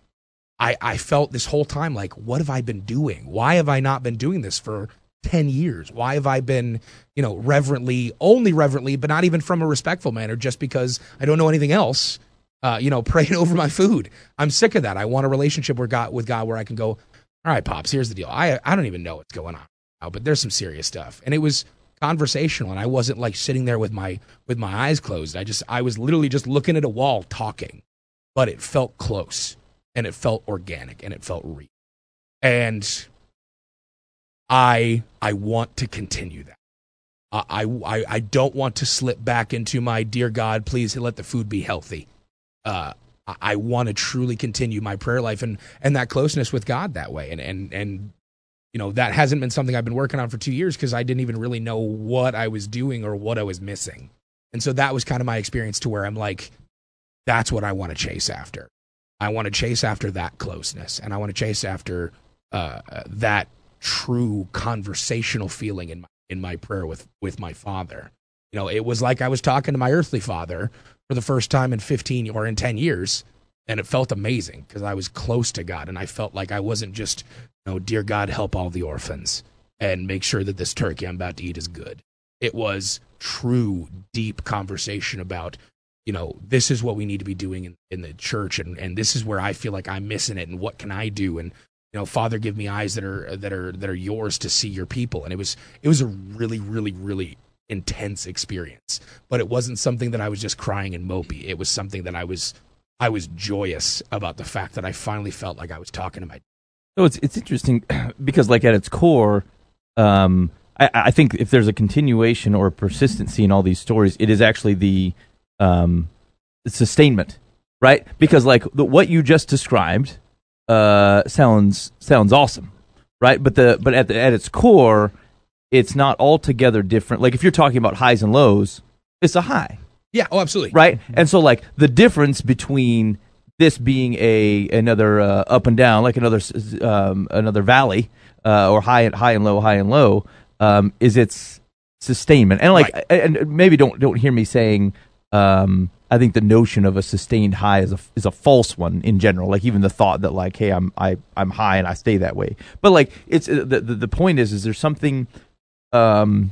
I, I felt this whole time like, what have I been doing? Why have I not been doing this for 10 years? Why have I been, you know, reverently, only reverently, but not even from a respectful manner, just because I don't know anything else, uh, you know, praying over my food? I'm sick of that. I want a relationship where God, with God where I can go, all right, Pops, here's the deal. I, I don't even know what's going on now, but there's some serious stuff. And it was conversational and I wasn't like sitting there with my, with my eyes closed. I just, I was literally just looking at a wall talking, but it felt close and it felt organic and it felt real. And I I want to continue that. I, I I don't want to slip back into my dear God, please let the food be healthy. Uh, I, I want to truly continue my prayer life and and that closeness with God that way. And and and you know that hasn't been something I've been working on for two years because I didn't even really know what I was doing or what I was missing. And so that was kind of my experience to where I'm like, that's what I want to chase after. I want to chase after that closeness, and I want to chase after uh, that true conversational feeling in my in my prayer with with my father. You know, it was like I was talking to my earthly father for the first time in 15 or in 10 years and it felt amazing because I was close to God and I felt like I wasn't just, you know, dear God, help all the orphans and make sure that this turkey I'm about to eat is good. It was true, deep conversation about, you know, this is what we need to be doing in, in the church and, and this is where I feel like I'm missing it and what can I do and you know, Father, give me eyes that are that are that are yours to see your people. And it was it was a really, really, really intense experience. But it wasn't something that I was just crying and mopey. It was something that I was I was joyous about the fact that I finally felt like I was talking to my. So it's it's interesting because like at its core, um, I, I think if there's a continuation or a persistency in all these stories, it is actually the um, sustainment, right? Because like the, what you just described uh, sounds sounds awesome, right? But the but at the, at its core, it's not altogether different. Like if you're talking about highs and lows, it's a high, Yeah. Oh, absolutely. right? And so like the difference between this being a another uh, up and down, like another um, another valley, uh, or high and high and low, high and low, um, is its sustainment. And like, Right. and maybe don't don't hear me saying. Um, I think the notion of a sustained high is a is a false one in general. Like even the thought that like, hey, I'm I I'm high and I stay that way. But like it's uh, the the, the point is is there something um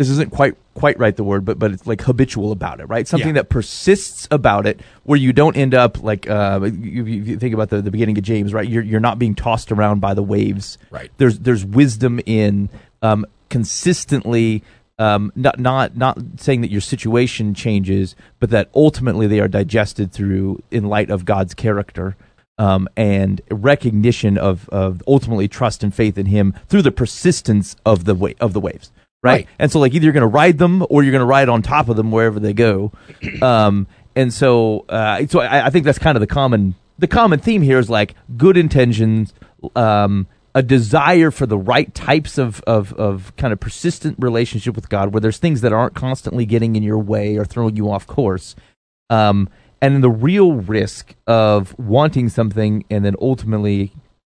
this isn't quite quite right the word, but but it's like habitual about it, right? Something Yeah. that persists about it, where you don't end up like uh, you, you think about the, the beginning of James, right? You're you're not being tossed around by the waves. Right. There's there's wisdom in um, consistently. Um, not not not saying that your situation changes, but that ultimately they are digested through in light of God's character um, and recognition of, of ultimately trust and faith in Him through the persistence of the wa- of the waves, right? Right. And so, like, either you're going to ride them or you're going to ride on top of them wherever they go. Um, and so, uh, so I, I think that's kind of the common the common theme here is like good intentions, um, a desire for the right types of, of of kind of persistent relationship with God, where there's things that aren't constantly getting in your way or throwing you off course. Um, and the real risk of wanting something and then ultimately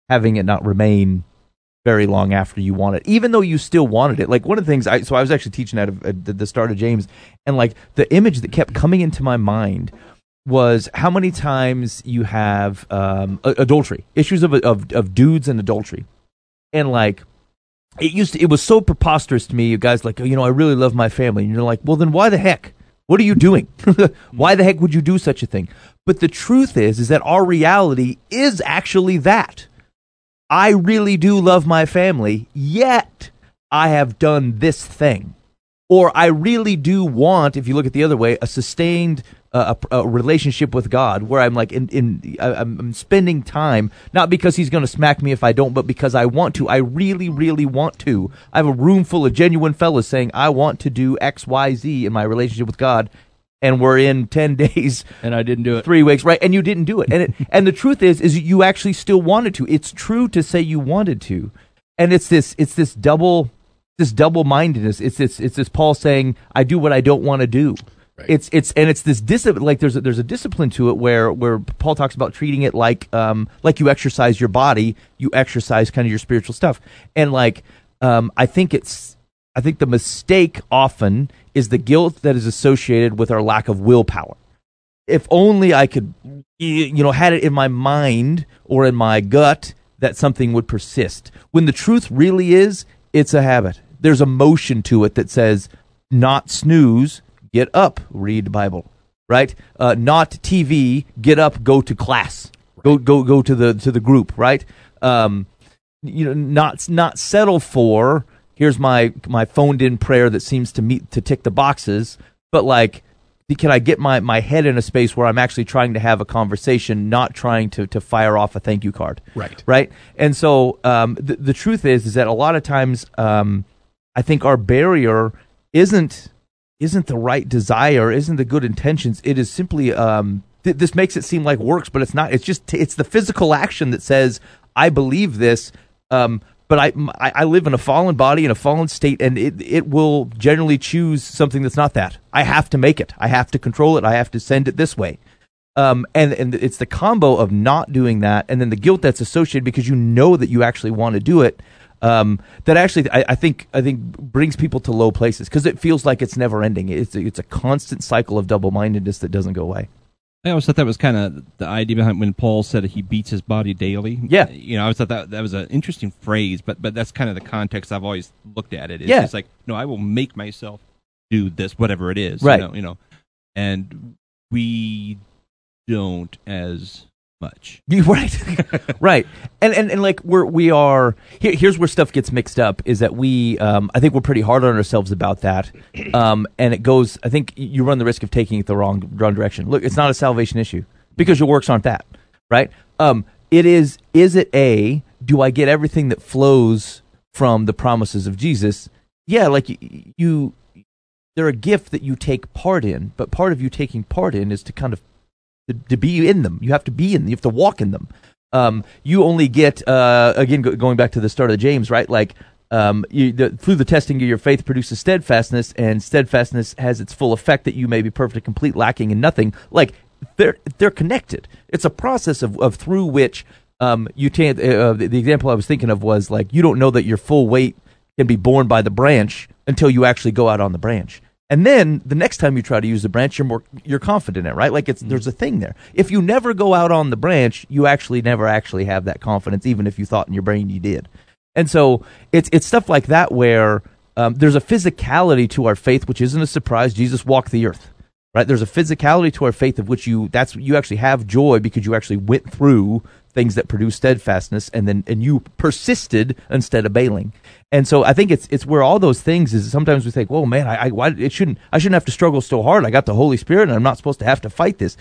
having it not remain very long after you want it, even though you still wanted it. Like one of the things I so I was actually teaching at, a, at the start of James, and like the image that kept coming into my mind was how many times you have um, adultery issues of, of of dudes and adultery, and like it used to, it was so preposterous to me. You guys like, oh, you know, I really love my family, and you're like, well, then why the heck? What are you doing? why the heck would you do such a thing? But the truth is, is that our reality is actually that. I really do love my family, yet I have done this thing. Or I really do want, if you look at the other way, a sustained uh, a, a relationship with God where I'm like in, in I, I'm, spending time not because He's going to smack me if I don't, but because I want to. I really, really want to. I have a room full of genuine fellas saying I want to do X, Y, Z in my relationship with God, and we're in ten days and I didn't do it. three weeks, right? And you didn't do it. And it, and the truth is, is you actually still wanted to. It's true to say you wanted to, and it's this, it's this double, this double mindedness. It's this, it's this Paul saying, "I do what I don't want to do." Right. It's it's and it's this discipline. Like there's a, there's a discipline to it where where Paul talks about treating it like um like you exercise your body, you exercise kind of your spiritual stuff, and like um I think it's I think the mistake often is the guilt that is associated with our lack of willpower if only I could, you know, had it in my mind or in my gut that something would persist. When the truth really is, it's a habit. There's a motion to it that says, not snooze, get up, read the Bible, right? Uh, not TV, get up, go to class, go go go to the to the group, right? Um, you know, not not settle for here's my my phoned in prayer that seems to meet to tick the boxes, but like can I get my, my head in a space where I'm actually trying to have a conversation, not trying to, to fire off a thank you card? Right. Right. And so um, the, the truth is, is that a lot of times um, I think our barrier isn't isn't the right desire, isn't the good intentions. It is simply um, th- this makes it seem like works, but it's not. It's just it's the physical action that says I believe this. Um, but I, I live in a fallen body in a fallen state, and it it will generally choose something that's not that. I have to make it. I have to control it. I have to send it this way. Um, and and it's the combo of not doing that, and then the guilt that's associated because you know that you actually want to do it. Um, that actually I, I think I think brings people to low places because it feels like it's never ending. It's it's a constant cycle of double mindedness that doesn't go away. I always thought that was kind of the idea behind when Paul said he beats his body daily. Yeah. you know, I always thought that that was an interesting phrase, but but that's kind of the context I've always looked at it. It's Yeah. like, no, I will make myself do this, whatever it is. Right. You know, you know, and we don't as much. Right. Right. And, and and like we're we are here, here's where stuff gets mixed up is that we um i think we're pretty hard on ourselves about that. Um and it goes i think you run the risk of taking it the wrong wrong direction. Look it's not a salvation issue because your works aren't that right? Um it is is it a do i get everything that flows from the promises of jesus? Yeah like you, you they're a gift that you take part in but part of you taking part in is to kind of to, to be in them. You have to be in. You have to walk in them. Um, you only get uh, again go, going back to the start of James, right? Like um, you, the, through the testing of your faith produces steadfastness, and steadfastness has its full effect that you may be perfect, complete, lacking in nothing. Like they're they're connected. It's a process of, of through which um, you can't. Uh, the, the example I was thinking of was like you don't know that your full weight can be borne by the branch until you actually go out on the branch. And then the next time you try to use the branch, you're more you're confident in it, right? Like it's there's a thing there. If you never go out on the branch, you actually never actually have that confidence, even if you thought in your brain you did. And so it's it's stuff like that where um, there's a physicality to our faith, which isn't a surprise. Jesus walked the earth, right? There's a physicality to our faith of which you that's you actually have joy because you actually went through things that produce steadfastness, and then and you persisted instead of bailing. And so I think it's it's where all those things is. Sometimes we think, "Well, man, I, I why it shouldn't I shouldn't have to struggle so hard. I got the Holy Spirit, and I'm not supposed to have to fight this."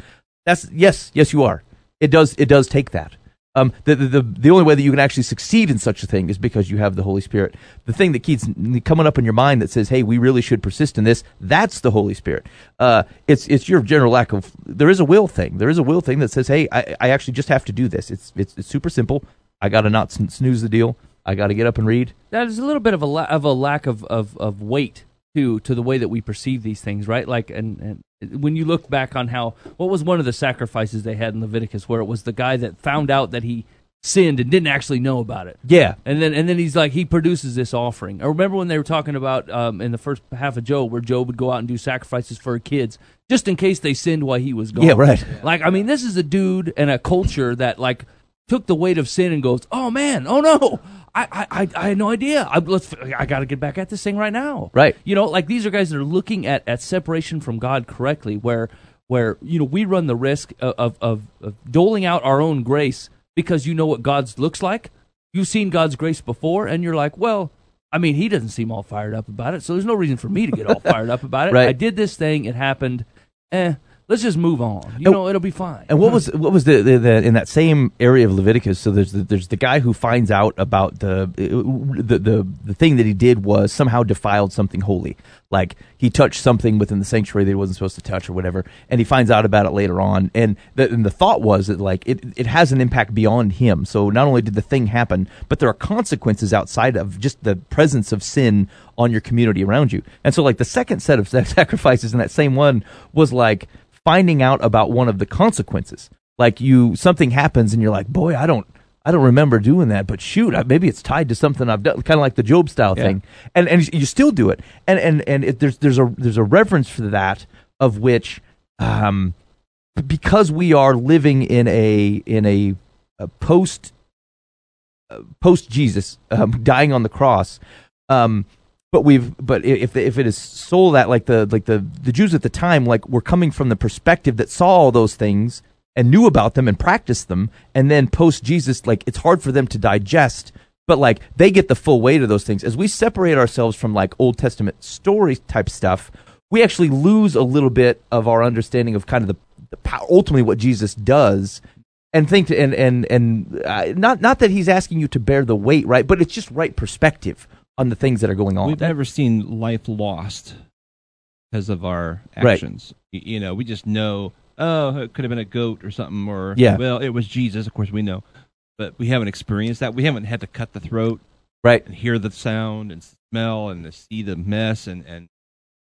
That's yes, yes, you are. It does it does take that. Um, the, the, the, only way that you can actually succeed in such a thing is because you have the Holy Spirit. The thing that keeps coming up in your mind that says, "Hey, we really should persist in this," that's the Holy Spirit. Uh, it's it's your general lack of. There is a will thing. There is a will thing that says, "Hey, I, I actually just have to do this." It's it's, it's super simple. I got to not snooze the deal. I got to get up and read. That is a little bit of a la- of a lack of, of, of weight to to the way that we perceive these things, right? Like, and, and when you look back on how what was one of the sacrifices they had in Leviticus, where it was the guy that found out that he sinned and didn't actually know about it. Yeah, And then and then he's like he produces this offering. I remember when they were talking about um, in the first half of Job where Job would go out and do sacrifices for kids just in case they sinned while he was gone. Yeah, right. Like I mean, this is a dude and a culture that like took the weight of sin and goes, oh man, oh no. I, I, I- had no idea. I, let's, I got to get back at this thing right now. Right. You know, like these are guys that are looking at, at separation from God correctly, where where you know we run the risk of, of, of, of doling out our own grace because you know what God's looks like. You've seen God's grace before, and you're like, well, I mean, He doesn't seem all fired up about it, so there's no reason for me to get all fired up about it. Right. I did this thing; it happened. Eh, let's just move on. You And- know, it'll be fine. And what was what was the, the, the in that same area of Leviticus? So there's the, there's the guy who finds out about the, the the the thing that he did was somehow defiled something holy, like he touched something within the sanctuary that he wasn't supposed to touch or whatever, and he finds out about it later on. And the, and the thought was that like it it has an impact beyond him. So not only did the thing happen, but there are consequences outside of just the presence of sin on your community around you. And so like the second set of sacrifices in that same one was like finding out about one of the consequences. Like you, something happens and you're like, boy, I don't, I don't remember doing that, but shoot, I, maybe it's tied to something I've done, kind of like the Job style Yeah. thing, and and you still do it, and and and it, there's there's a there's a reverence for that of which, um, because we are living in a in a, a post post Jesus um, dying on the cross. Um, but we've but if if it is soul that like the like the the Jews at the time like were coming from the perspective that saw all those things and knew about them and practiced them, and then post Jesus like it's hard for them to digest. But like they get the full weight of those things as we separate ourselves from like Old Testament story type stuff. We actually lose a little bit of our understanding of kind of the, the ultimately what Jesus does and think to, and and and uh, not not that he's asking you to bear the weight, right? But it's just right perspective on the things that are going on. We've never seen life lost because of our actions. Y- You know, we just know, oh, it could have been a goat or something, or Yeah. well, it was Jesus. Of course, we know, but we haven't experienced that. We haven't had to cut the throat right, and hear the sound and smell and see the mess and and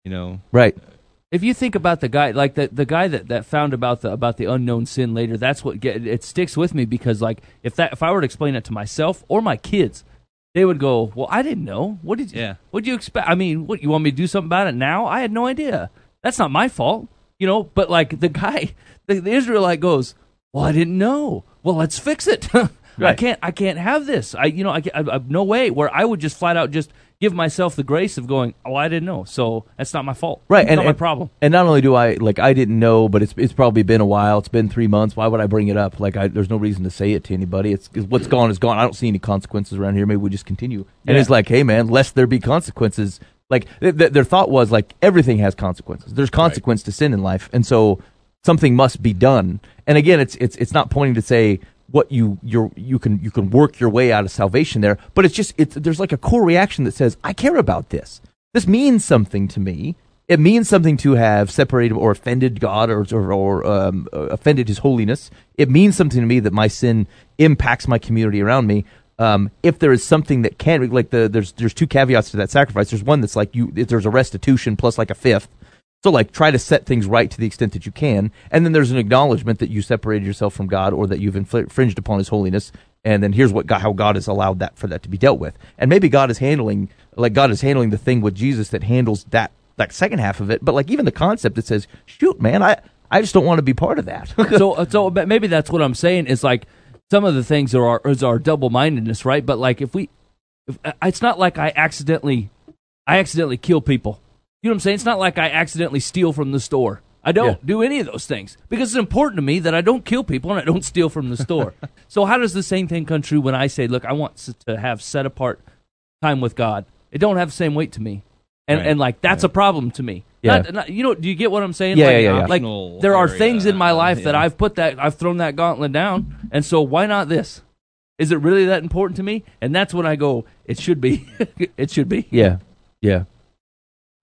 you know, right, uh, if you think about the guy like the the guy that, that found about the about the unknown sin later that's what get it sticks with me because like if that if i were to explain it to myself or my kids they would go well i didn't know. What did you Yeah. what do you expect? I mean what you want me to do something about it now? I had no idea. That's not my fault you know but like the guy the, the israelite goes well i didn't know. Well let's fix it. I Right. can't i can't have this. I you know i, I, I no way where i would just flat out just give myself the grace of going oh i didn't know so that's not my fault right. it's and not my problem And not only do I like I didn't know, but it's it's probably been a while. It's been three months. Why would I bring it up? Like I, there's no reason to say it to anybody. It's what's gone is gone. I don't see any consequences around here. Maybe we just continue. And Yeah. it's like, hey man, lest there be consequences. Like th- th- their thought was like everything has consequences. There's consequence to sin in life, and so something must be done. And again, it's it's it's not pointing to say what you you you can you can work your way out of salvation there, but it's just it's there's like a core reaction that says I care about this. This means something to me. It means something to have separated or offended God or or, or um, uh, offended His holiness. It means something to me that my sin impacts my community around me. Um, if there is something that can like the there's there's two caveats to that sacrifice. There's one that's like you if there's a restitution plus like a fifth. So like try to set things right to the extent that you can, and then there's an acknowledgement that you separated yourself from God or that you've infringed upon His holiness, and then here's what God, how God has allowed that for that to be dealt with, and maybe God is handling like God is handling the thing with Jesus that handles that that second half of it, but like even the concept that says, shoot, man, I I just don't want to be part of that. so so maybe that's what I'm saying is like some of the things are our, is our double mindedness, right? But like if we, if, uh, it's not like I accidentally, I accidentally kill people. You know what I'm saying? It's not like I accidentally steal from the store. I don't Yeah. do any of those things because it's important to me that I don't kill people and I don't steal from the store. so how does the same thing come true when I say, "Look, I want to have set apart time with God"? It don't have the same weight to me, and Right. and like that's a problem to me. Yeah. Not- not- you know, do you get what I'm saying? Yeah, like, yeah, yeah, yeah. Like there are area, things in my life that. I've put that I've thrown that gauntlet down, and so why not this? Is it really that important to me? And that's when I go, it should be. it should be. Yeah, yeah.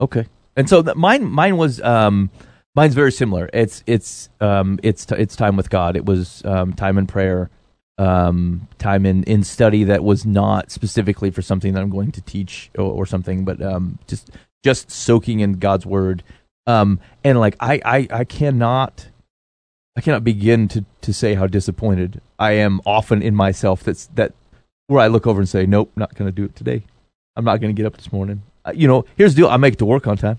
Okay, and so that mine, mine was, um, mine's very similar. It's it's um, it's t- it's time with God. It was um, time in prayer, um, time in in study that was not specifically for something that I'm going to teach or, or something, but um, just just soaking in God's word. Um, and like I, I I cannot. I cannot begin to, to say how disappointed I am often in myself. That's that where I look over and say, "Nope, not going to do it today. I'm not going to get up this morning." Uh, you know, here's the deal: I make it to work on time.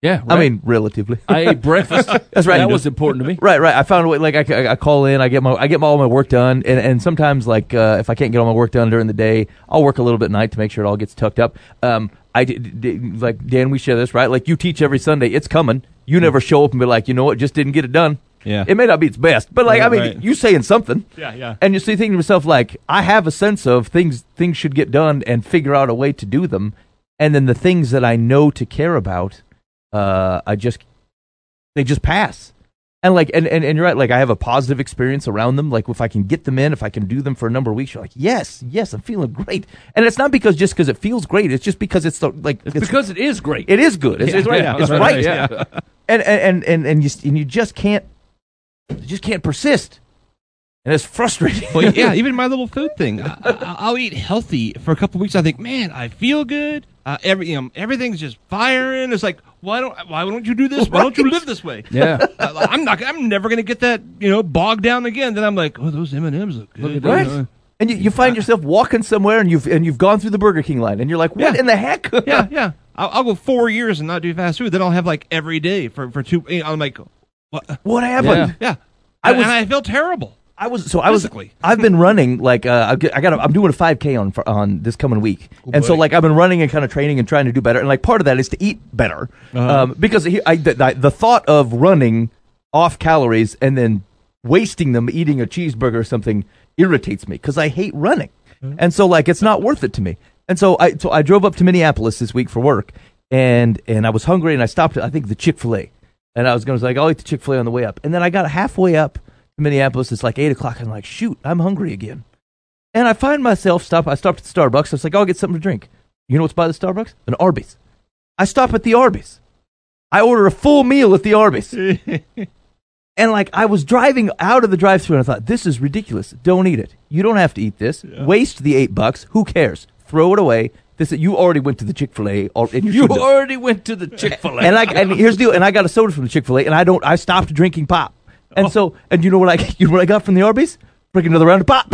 Yeah. I mean, relatively. I ate breakfast. That's right. That was important to me. Right, right. I found a way. Like I, c- I call in, I get my, I get my, all my work done, and, and sometimes like uh, if I can't get all my work done during the day, I'll work a little bit at night to make sure it all gets tucked up. Um, I d- d- d- like Dan, we share this, right? Like you teach every Sunday, it's coming. You never show up and be like, you know what, just didn't get it done. Yeah. It may not be its best, but like I mean, right. you saying something. Yeah, yeah. And you see, thinking to yourself, like, I have a sense of things things should get done and figure out a way to do them. And then the things that I know to care about, uh, I just they just pass. And like and, and, and you're right, like I have a positive experience around them. Like if I can get them in, if I can do them for a number of weeks, you're like, yes, yes, I'm feeling great. And it's not because just because it feels great, it's just because it's the like It's because it is great. it is good. It's, it's right. Yeah, it's right, right. yeah. And and and and you and you just can't you just can't persist. And it's frustrating. well, yeah, even my little food thing. I, I, I'll eat healthy for a couple weeks. I think, man, I feel good. Uh, every you know, everything's just firing. It's like, why don't why don't you do this? Why don't you live this way? Yeah. Uh, I'm not. I'm never gonna get that you know bogged down again. Then I'm like, oh, those M and M's look good. Right. Uh, And you, you find yourself walking somewhere and you've and you've gone through the Burger King line and you're like, what Yeah. in the heck? yeah, yeah. I'll, I'll go four years and not do fast food. Then I'll have like every day for for two. you know, I'm like, what? what happened? Yeah. I I was- and I feel terrible. I was so I was Physically. I've been running like uh, I got I got a, I'm doing a 5k on on this coming week, and so like I've been running and kind of training and trying to do better, and like part of that is to eat better, Uh-huh. um, because he, I, the, the, the thought of running off calories and then wasting them eating a cheeseburger or something irritates me because I hate running, and so like it's not worth it to me, and so I so I drove up to Minneapolis this week for work, and and I was hungry and I stopped at I think the Chick Fil A, and I was going to like I'll eat the Chick Fil A on the way up, and then I got halfway up to Minneapolis. It's like eight o'clock. And I'm like, shoot, I'm hungry again, and I find myself stop. I stopped at Starbucks. I was like, I'll get something to drink. You know what's by the Starbucks? An Arby's. I stop at the Arby's. I order a full meal at the Arby's. and like I was driving out of the drive-thru and I thought, this is ridiculous. Don't eat it. You don't have to eat this. Waste the eight bucks. Who cares? Throw it away. This you already went to the Chick Fil A, you, You shouldn't have. already went to the Chick Fil A. And I and here's the deal. And I got a soda from the Chick Fil A, and I don't. I stopped drinking pop. And Oh. so, and you know what I you know what I got from the Arby's? Freaking another round of pop.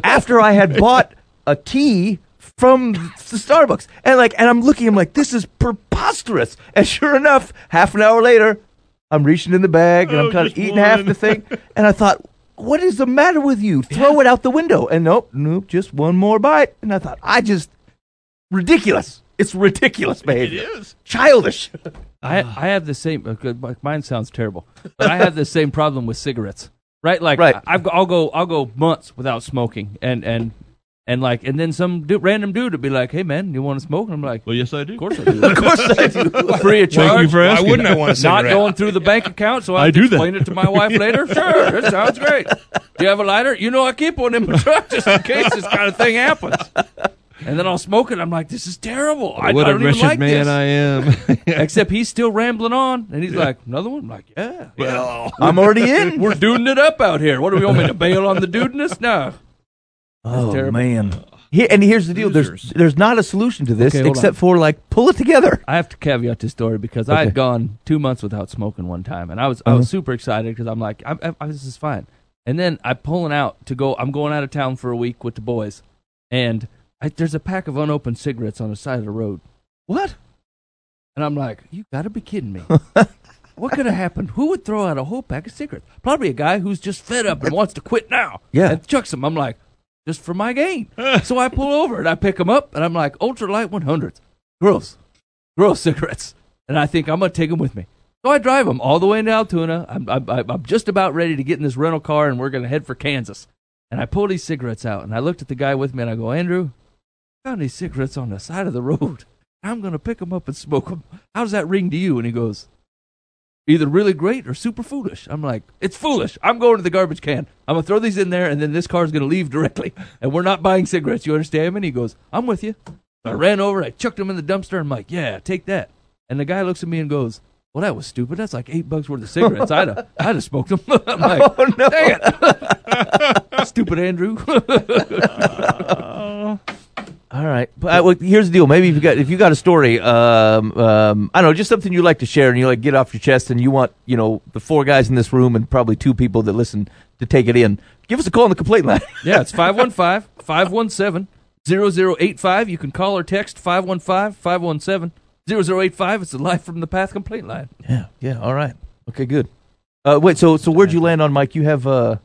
After I had bought a tea from the Starbucks, and like, and I'm looking, I'm like, this is preposterous. And sure enough, half an hour later, I'm reaching in the bag and I'm Oh, kind of eating half the thing, and I thought. What is the matter with you? Throw it out the window. And nope, nope, just one more bite. And I thought, I just ridiculous. It's ridiculous behavior. It is. Childish. I I have the same. Uh, mine sounds terrible, but I have the same problem with cigarettes. Right, like Right. I, I've, I'll go I'll go months without smoking, and and and like and then some du- random dude would be like, "Hey man, you want to smoke?" And I'm like, Well, yes, I do. "Of course I do." Of course I do. Free of charge. Thank you for Why wouldn't I want a Not going through the bank account, so I, I have to do that. explain it to my wife later. Sure, it sounds great. Do you have a lighter? You know, I keep one in my truck just in case this kind of thing happens. And then I'll smoke it. I'm like, this is terrible. I, what I a don't even wretched like man this. I am. Except he's still rambling on, and he's like, another one. I'm like, yeah. well, I'm already in. We're duding it up out here. What do we want me to bail on the dudeness? No. oh terrible. man. Here, and here's the deal. There's Losers. there's not a solution to this Okay, hold except for like pull it together. I have to caveat this story because I had gone two months without smoking one time, and I was I was uh-huh. super excited because I'm like, I, I, I- this is fine. And then I'm pulling out to go. I'm going out of town for a week with the boys, and I, there's a pack of unopened cigarettes on the side of the road. What? And I'm like, you got to be kidding me. what could have happened? Who would throw out a whole pack of cigarettes? Probably a guy who's just fed up and wants to quit now. Yeah. And chucks them. I'm like, just for my gain. so I pull over and I pick them up and I'm like, ultralight 100s. Gross. grow cigarettes, and I think I'm gonna take them with me. So I drive them all the way into Altoona. I'm, I'm, I'm just about ready to get in this rental car, and we're gonna head for Kansas. And I pull these cigarettes out, and I looked at the guy with me, and I go, Andrew, found these cigarettes on the side of the road. I'm gonna pick them up and smoke them. How does that ring to you? And he goes, either really great or super foolish. I'm like, it's foolish. I'm going to the garbage can. I'm gonna throw these in there, and then this car's gonna leave directly, and we're not buying cigarettes. You understand? And he goes, I'm with you. I ran over, I chucked them in the dumpster. I'm like, yeah, take that. And the guy looks at me and goes, well, that was stupid. That's like eight bucks worth of cigarettes. I'd have, I'd have smoked them. I'm oh, like, Oh no! dang it, stupid Andrew. Oh. All right. But, uh, well, here's the deal. Maybe if you got if you got a story, um, um, I don't know, just something you like to share and you like get off your chest, and you want you know the four guys in this room and probably two people that listen to take it in. Give us a call on the complaint line. yeah, it's 515 517 0085. You can call or text 515 517 0085. It's the Live from the Path complaint line. yeah. Yeah. All right. Okay. Good. Uh, wait. So so where'd you land on, Mike? You have uh,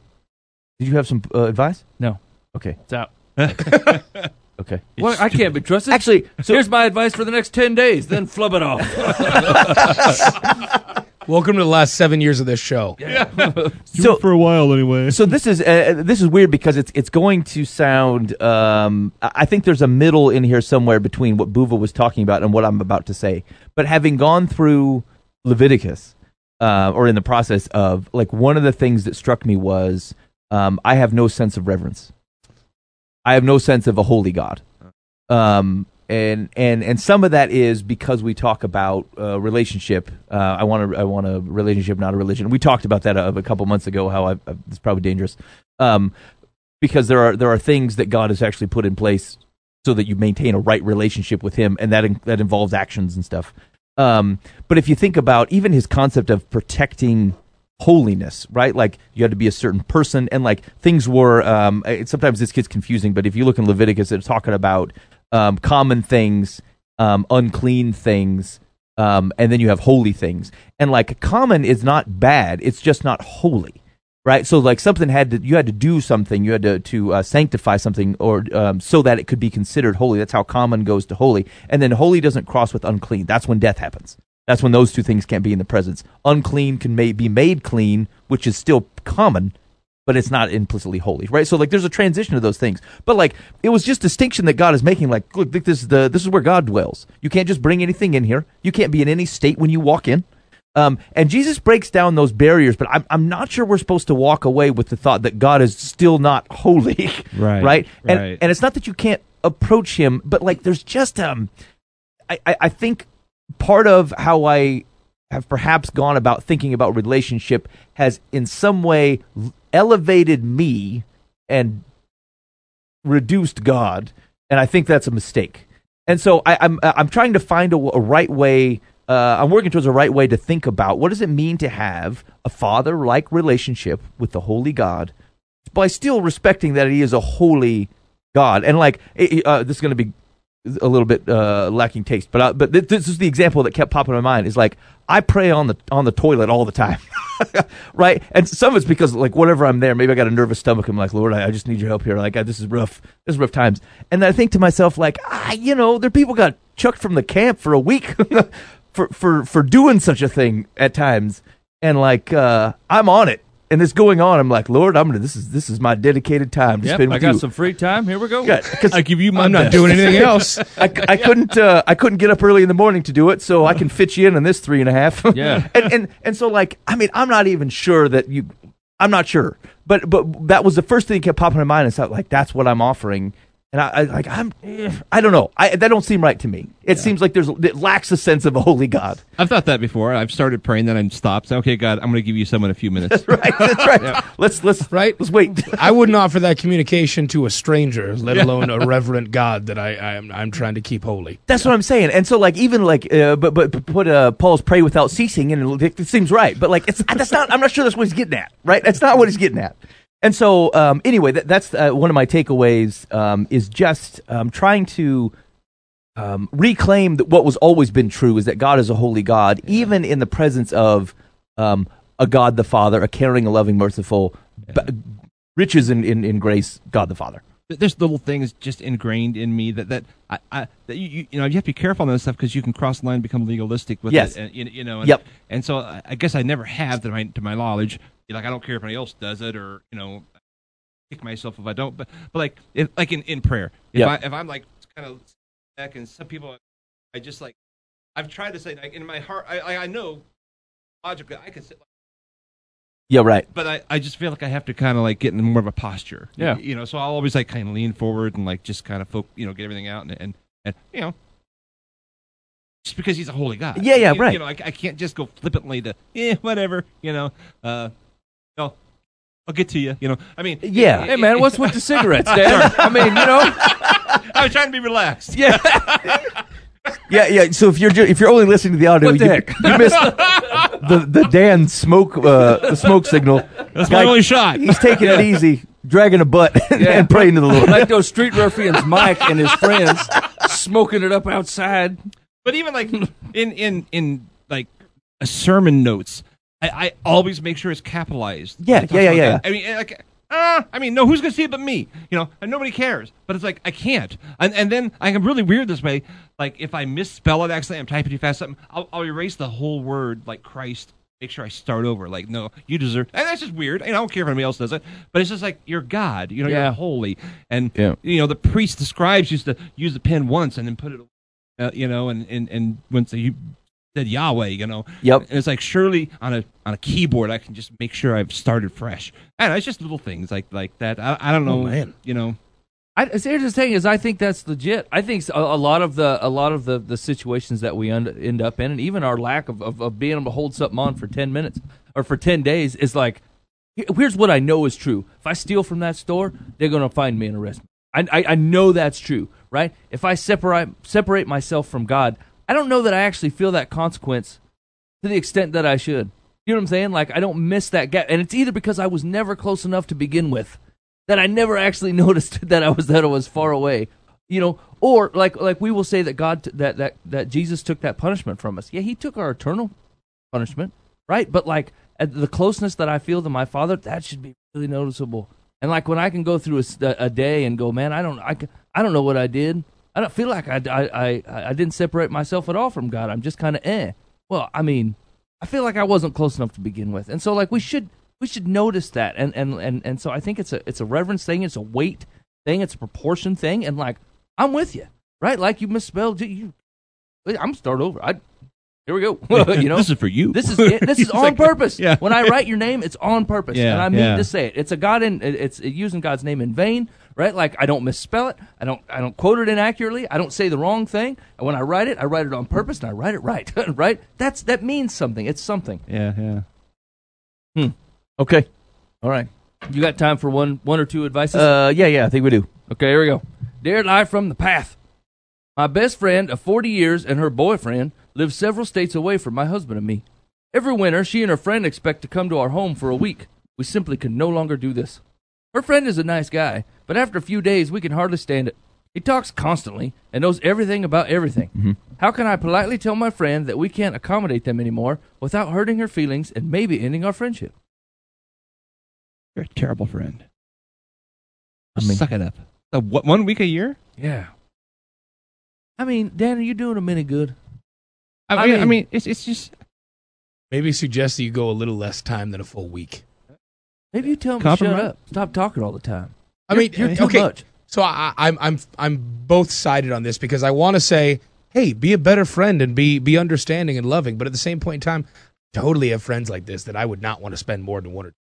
did you have some uh, advice? No, Okay. it's out. Okay. Well, I can't be trusted. Actually, so Here's my advice for the next 10 days, then flub it off. Welcome to the last seven years of this show. Yeah. so for a while anyway. so this is uh, this is weird because it's it's going to sound. Um, I I think there's a middle in here somewhere between what Buva was talking about and what I'm about to say. But having gone through Leviticus, uh, or in the process of like one of the things that struck me was um, I have no sense of reverence. I have no sense of a holy God. Um, and and and some of that is because we talk about uh, relationship. Uh, I want a I want a relationship, not a religion. We talked about that a, a couple months ago. How I, I, it's probably dangerous, um, because there are there are things that God has actually put in place so that you maintain a right relationship with Him, and that in, that involves actions and stuff. Um, but if you think about even His concept of protecting holiness, right? Like you had to be a certain person, and like things were. Um, sometimes this gets confusing, but if you look in Leviticus, it's talking about um, common things, um, unclean things, um, and then you have holy things. And like common is not bad; it's just not holy, right? So like something had to you had to do something, you had to to uh, sanctify something, or um, so that it could be considered holy. That's how common goes to holy, and then holy doesn't cross with unclean. That's when death happens. That's when those two things can't be in the presence. Unclean can may, be made clean, which is still common, but it's not implicitly holy, right? So like, there's a transition of those things. But like, it was just distinction that God is making. Like, look, this is the this is where God dwells. You can't just bring anything in here. You can't be in any state when you walk in. Um, and Jesus breaks down those barriers, but I'm I'm not sure we're supposed to walk away with the thought that God is still not holy, Right, right? And right. and it's not that you can't approach Him, but like, there's just um, I, I, I think part of how I have perhaps gone about thinking about relationship has in some way elevated me and reduced God, and I think that's a mistake. And so I, I'm I'm trying to find a, a right way. Uh, I'm working towards a right way to think about what does it mean to have a father-like relationship with the holy God, by still respecting that He is a holy God. And like uh, this is going to be a little bit uh, lacking taste, but uh, but th- this is the example that kept popping in my mind. Is like I pray on the on the toilet all the time, right? And some of it's because like whatever I'm there, maybe I got a nervous stomach. I'm like, Lord, I, I just need your help here. Like I, this is rough. This is rough times. And I think to myself, like, ah, you know, there people got chucked from the camp for a week for for for doing such a thing at times, and like uh, I'm on it. And it's going on. I'm like, Lord, I'm gonna. This is this is my dedicated time to Yep, spend I with got you. some free time. Here we go. Good, 'cause I give you my I'm not doing anything else. I, I couldn't uh, I couldn't get up early in the morning to do it, so I can fit you in on this three and a half. Yeah. and and and so like I mean I'm not even sure that you I'm not sure, but but that was the first thing that kept popping in my mind. Is that like that's what I'm offering, and I, I like I'm I don't know I that don't seem right to me. It seems like there's it lacks a sense of a holy God. I've thought that before. I've started praying, then I stopped. Okay, God, I'm going to give you some in a few minutes. that's Right, that's right. Let's let's Right? Let's wait. I wouldn't offer that communication to a stranger, let alone a reverent God that I, I am I'm trying to keep holy. That's what I'm saying. And so, like, even like, uh, but but but put uh, Paul's pray without ceasing, and it, it seems right. But like, it's that's not. I'm not sure that's what he's getting at. Right? That's not what he's getting at. And so, um, anyway, that, that's uh, one of my takeaways. Um, is just um, trying to um, reclaim that what was always been true is that God is a holy God, even in the presence of um, a God the Father, a caring, a loving, merciful, b- riches in, in, in grace, God the Father. Th- there's little things just ingrained in me that that I, I that you, you know you have to be careful on this stuff because you can cross the line and become legalistic with Yes. it. And, you, you know. And, Yep. And so I, I guess I never have to my to my knowledge. Like I don't care if anybody else does it or you know kick myself if I don't. But but like if, like in, in prayer, if Yep. I if I'm like kind of back and some people, I just like I've tried to say like in my heart I I, I know logically I can sit. Yeah, right. But I, I just feel like I have to kind of like get in more of a posture. Yeah. You, you know, so I'll always like kind of lean forward and like just kind of folk, you know, get everything out and, and, and you know, just because he's a holy God. Yeah, yeah, You- right. You know, I, I can't just go flippantly to, yeah, whatever, you know, uh, no, I'll get to you, you know. I mean, Yeah. Hey man, what's with the cigarettes, Dan? I mean, you know, I was trying to be relaxed. yeah. Yeah, yeah. So if you're ju- if you're only listening to the audio, What the you, heck? you missed the the Dan smoke uh, the smoke signal. That's my only shot. He's taking it easy, dragging a butt and, Yeah. and praying to the Lord. like those street ruffians, Mike and his friends, smoking it up outside. But even like in in in like a sermon notes, I, I always make sure it's capitalized. Yeah, It talks yeah, yeah, about yeah. that. I mean, like, uh, I mean, no, who's gonna see it but me? You know, and nobody cares. But it's like I can't. And and then I'm really weird this way. Like if I misspell it accidentally, I'm typing too fast. Something, I'll, I'll erase the whole word like Christ. Make sure I start over. Like no, you deserve. And that's just weird. And I don't care if anybody else does it. But it's just like you're God. You know, Yeah. you're holy. And Yeah. you know the priests, the scribes used to use the pen once and then put it uh, you know, and and and once they said Yahweh, you know, Yep. and it's like surely on a on a keyboard I can just make sure I've started fresh. And it's just little things like like that. I, I don't oh, know, man. you know. I, see, here's the thing: is I think that's legit. I think a, a lot of the a lot of the, the situations that we end, end up in, and even our lack of, of, of being able to hold something on for ten minutes or for ten days, is like, here- here's what I know is true. If I steal from that store, they're going to find me and arrest me. I, I I know that's true, right? If I separate separate myself from God, I don't know that I actually feel that consequence to the extent that I should. You know what I'm saying? Like I don't miss that gap, and it's either because I was never close enough to begin with that I never actually noticed that I was that I was far away. You know, or like like we will say that God t- that that that Jesus took that punishment from us. Yeah, he took our eternal punishment, right? But like the closeness that I feel to my Father, that should be really noticeable. And like when I can go through a day and go, man, I don't I, I don't know what I did. I don't feel like I, I, I, I didn't separate myself at all from God. I'm just kind of eh. Well, I mean, I feel like I wasn't close enough to begin with, and so like we should we should notice that, and and and and so I think it's a it's a reverence thing, it's a weight thing, it's a proportion thing, and like I'm with you, right? Like you misspelled you. I'm start over. I here we go. you know, this is for you. this is it. This is on like- purpose. Yeah. When I write your name, it's on purpose, Yeah, and I mean yeah. to say it. It's a God in. It's using God's name in vain, right? Like I don't misspell it. I don't. I don't quote it inaccurately. I don't say the wrong thing. And when I write it, I write it on purpose, and I write it right. right? That's that means something. It's something. yeah, yeah. Hmm. Okay. All right. You got time for one one or two advices? Uh, yeah, yeah. I think we do. Okay, here we go. Dear Live from the Path. My best friend of 40 years and her boyfriend live several states away from my husband and me. Every winter, she and her friend expect to come to our home for a week. We simply can no longer do this. Her friend is a nice guy, but after a few days, we can hardly stand it. He talks constantly and knows everything about everything. How can I politely tell my friend that we can't accommodate them anymore without hurting her feelings and maybe ending our friendship? You're a terrible friend. I mean- Suck it up. Uh, what, one week a year? Yeah. I mean, Dan, are you doing them any good? I I mean, I mean- mean, it's it's just Maybe suggest that you go a little less time than a full week. Maybe you tell him to shut up. Stop talking all the time. I You're- mean, you're too okay. much. So I, I'm I'm I'm both sided on this because I want to say, hey, be a better friend and be be understanding and loving, but at the same point in time, totally have friends like this that I would not want to spend more than one or. two.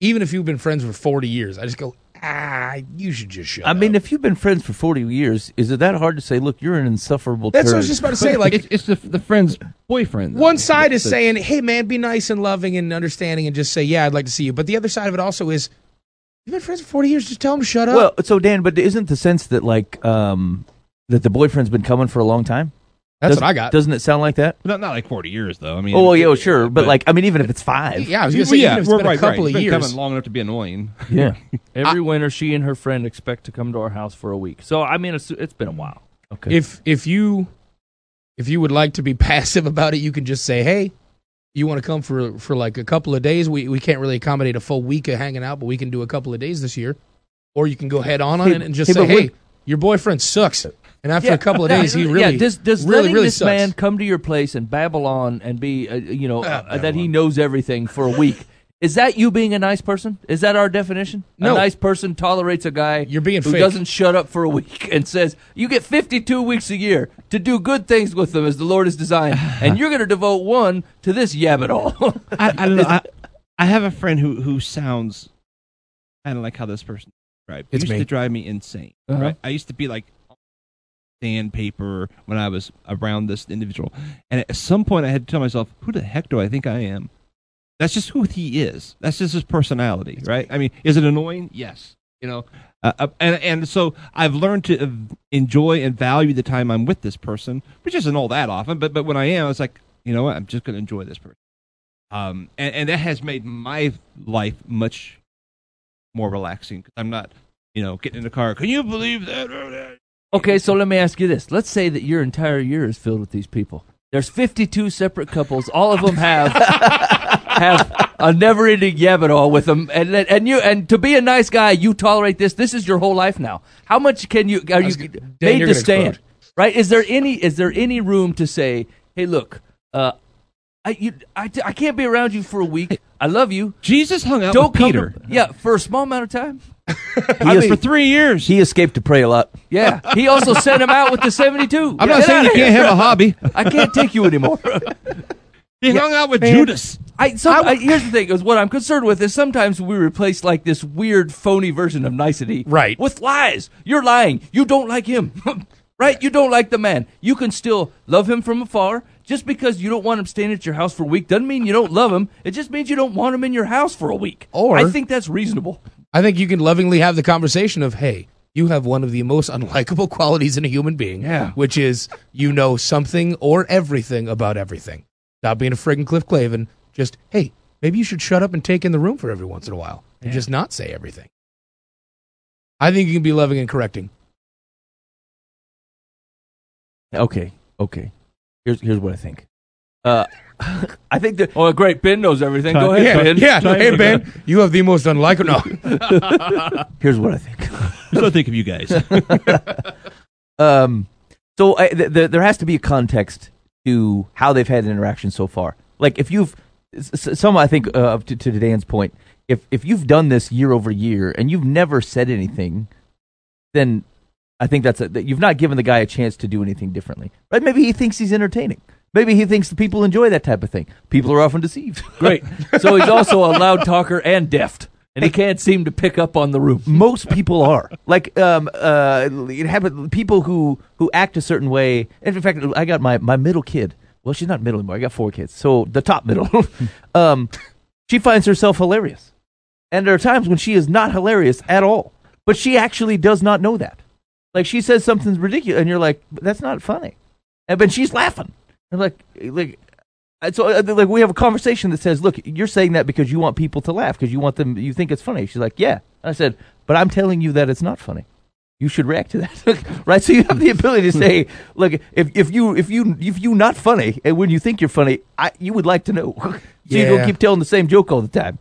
Even if you've been friends for 40 years, I just go, ah, you should just shut up I up. mean, if you've been friends for 40 years, is it that hard to say, look, you're an insufferable that's what I was just about to say. Like, it's, it's the the friend's boyfriend. though. one side is That's- saying, "Hey, man, be nice and loving and understanding, and just say, yeah, I'd like to see you." But the other side of it also is, you've been friends for forty years. Just tell him to shut up. Well, so Dan, but isn't the sense that like um that the boyfriend's been coming for a long time? That's Does- what I got. Doesn't it sound like that? not not like forty years though. I mean, Oh, well, yeah, well, sure, but, like I mean, even if it's five, yeah, I was gonna say, yeah, even if it's we're been right, a couple right. of It's been years. coming long enough to be annoying. yeah. Every winter, she and her friend expect to come to our house for a week. So, I mean, it's, it's been a while. Okay. If if you if you would like to be passive about it, you can just say, "Hey, you want to come for for like a couple of days? We we can't really accommodate a full week of hanging out, but we can do a couple of days this year." or you can go head on on Hey, it and just hey, say, "Hey, your boyfriend sucks." And after a couple of days, he really, yeah. Does does really, really this sucks. man come to your place and babble on and be, uh, you know, uh, that he knows everything for a week? Is that you being a nice person? Is that our definition? No. A nice person tolerates a guy You're being who fake. doesn't shut up for a week and says, "You get 52 weeks a year to do good things with them as the Lord has designed, and you're going to devote one to this yabbit all." I, I don't know. I, I have a friend who who sounds kind of like how this person described. It It's used me. to drive me insane. Uh-huh. Right? I used to be like sandpaper when I was around this individual, and at some point I had to tell myself, "Who the heck do I think I am?" That's just who he is. That's just his personality, right? I mean, is it annoying? Yes. You know, uh, uh, and and so I've learned to enjoy and value the time I'm with this person, which isn't all that often. But but when I am, it's like you know what? I'm just going to enjoy this person. Um, and, and that has made my life much more relaxing because I'm not, you know, getting in the car. Can you believe that? Okay, so let me ask you this. Let's say that your entire year is filled with these people. There's 52 separate couples. All of them have have a never-ending yabbit with them, and and you and to be a nice guy, you tolerate this. This is your whole life now. How much can you are you was gonna- made you're to stand? explode. Right? Is there any is there any room to say, hey, look, uh, I you I, I can't be around you for a week. I love you. Jesus hung out Don't with Peter to- yeah, for a small amount of time. He, is- for three years. he escaped to pray a lot. Yeah, he also sent him out with the 72. I'm Get not saying you here. can't have a hobby. I can't take you anymore. He hung out with Judas. I, some, I, here's the thing: is what I'm concerned with is sometimes we replace like this weird, phony version of nicety, Right. with lies. You're lying. You don't like him, right? You don't like the man. You can still love him from afar. Just because you don't want him staying at your house for a week doesn't mean you don't love him. It just means you don't want him in your house for a week. Or- I think that's reasonable. I think you can lovingly have the conversation of, "Hey, you have one of the most unlikable qualities in a human being, Yeah. which is you know something or everything about everything. Stop being a friggin' Cliff Clavin. Just, hey, maybe you should shut up and take in the room for every once in a while and just not say everything." I think you can be loving and correcting. Okay, okay. Here's here's what I think. Uh, I think that Oh, great! Ben knows everything. Go ahead, yeah, Ben. yeah. Hey, Ben, you have the most unlikable. No, here's what I think. What I think of you guys? Um, so I, th- th- there has to be a context to how they've had an interaction so far. Like if you've s- s- some, I think uh, to, to Dan's point, if if you've done this year over year and you've never said anything, then I think that's a, that you've not given the guy a chance to do anything differently. Right? Maybe he thinks he's entertaining. Maybe he thinks the people enjoy that type of thing. People are often deceived. Great. So he's also a loud talker and deft, and he can't seem to pick up on the room. most people are like um uh it happen people who who act a certain way in fact i got my my middle kid well she's not middle anymore. I got four kids. So the top middle. Um she finds herself hilarious. And there are times when she is not hilarious at all. But she actually does not know that. Like she says something's ridiculous and you're like that's not funny. And but she's laughing. And like like so uh, like we have a conversation that says, "Look, you're saying that because you want people to laugh because you want them you think it's funny." She's like, "Yeah." And I said, "But I'm telling you that it's not funny. You should react to that." right? So you have the ability to say, "Look, if if you if you if you not funny and when you think you're funny, I you would like to know." so you don't keep telling the same joke all the time.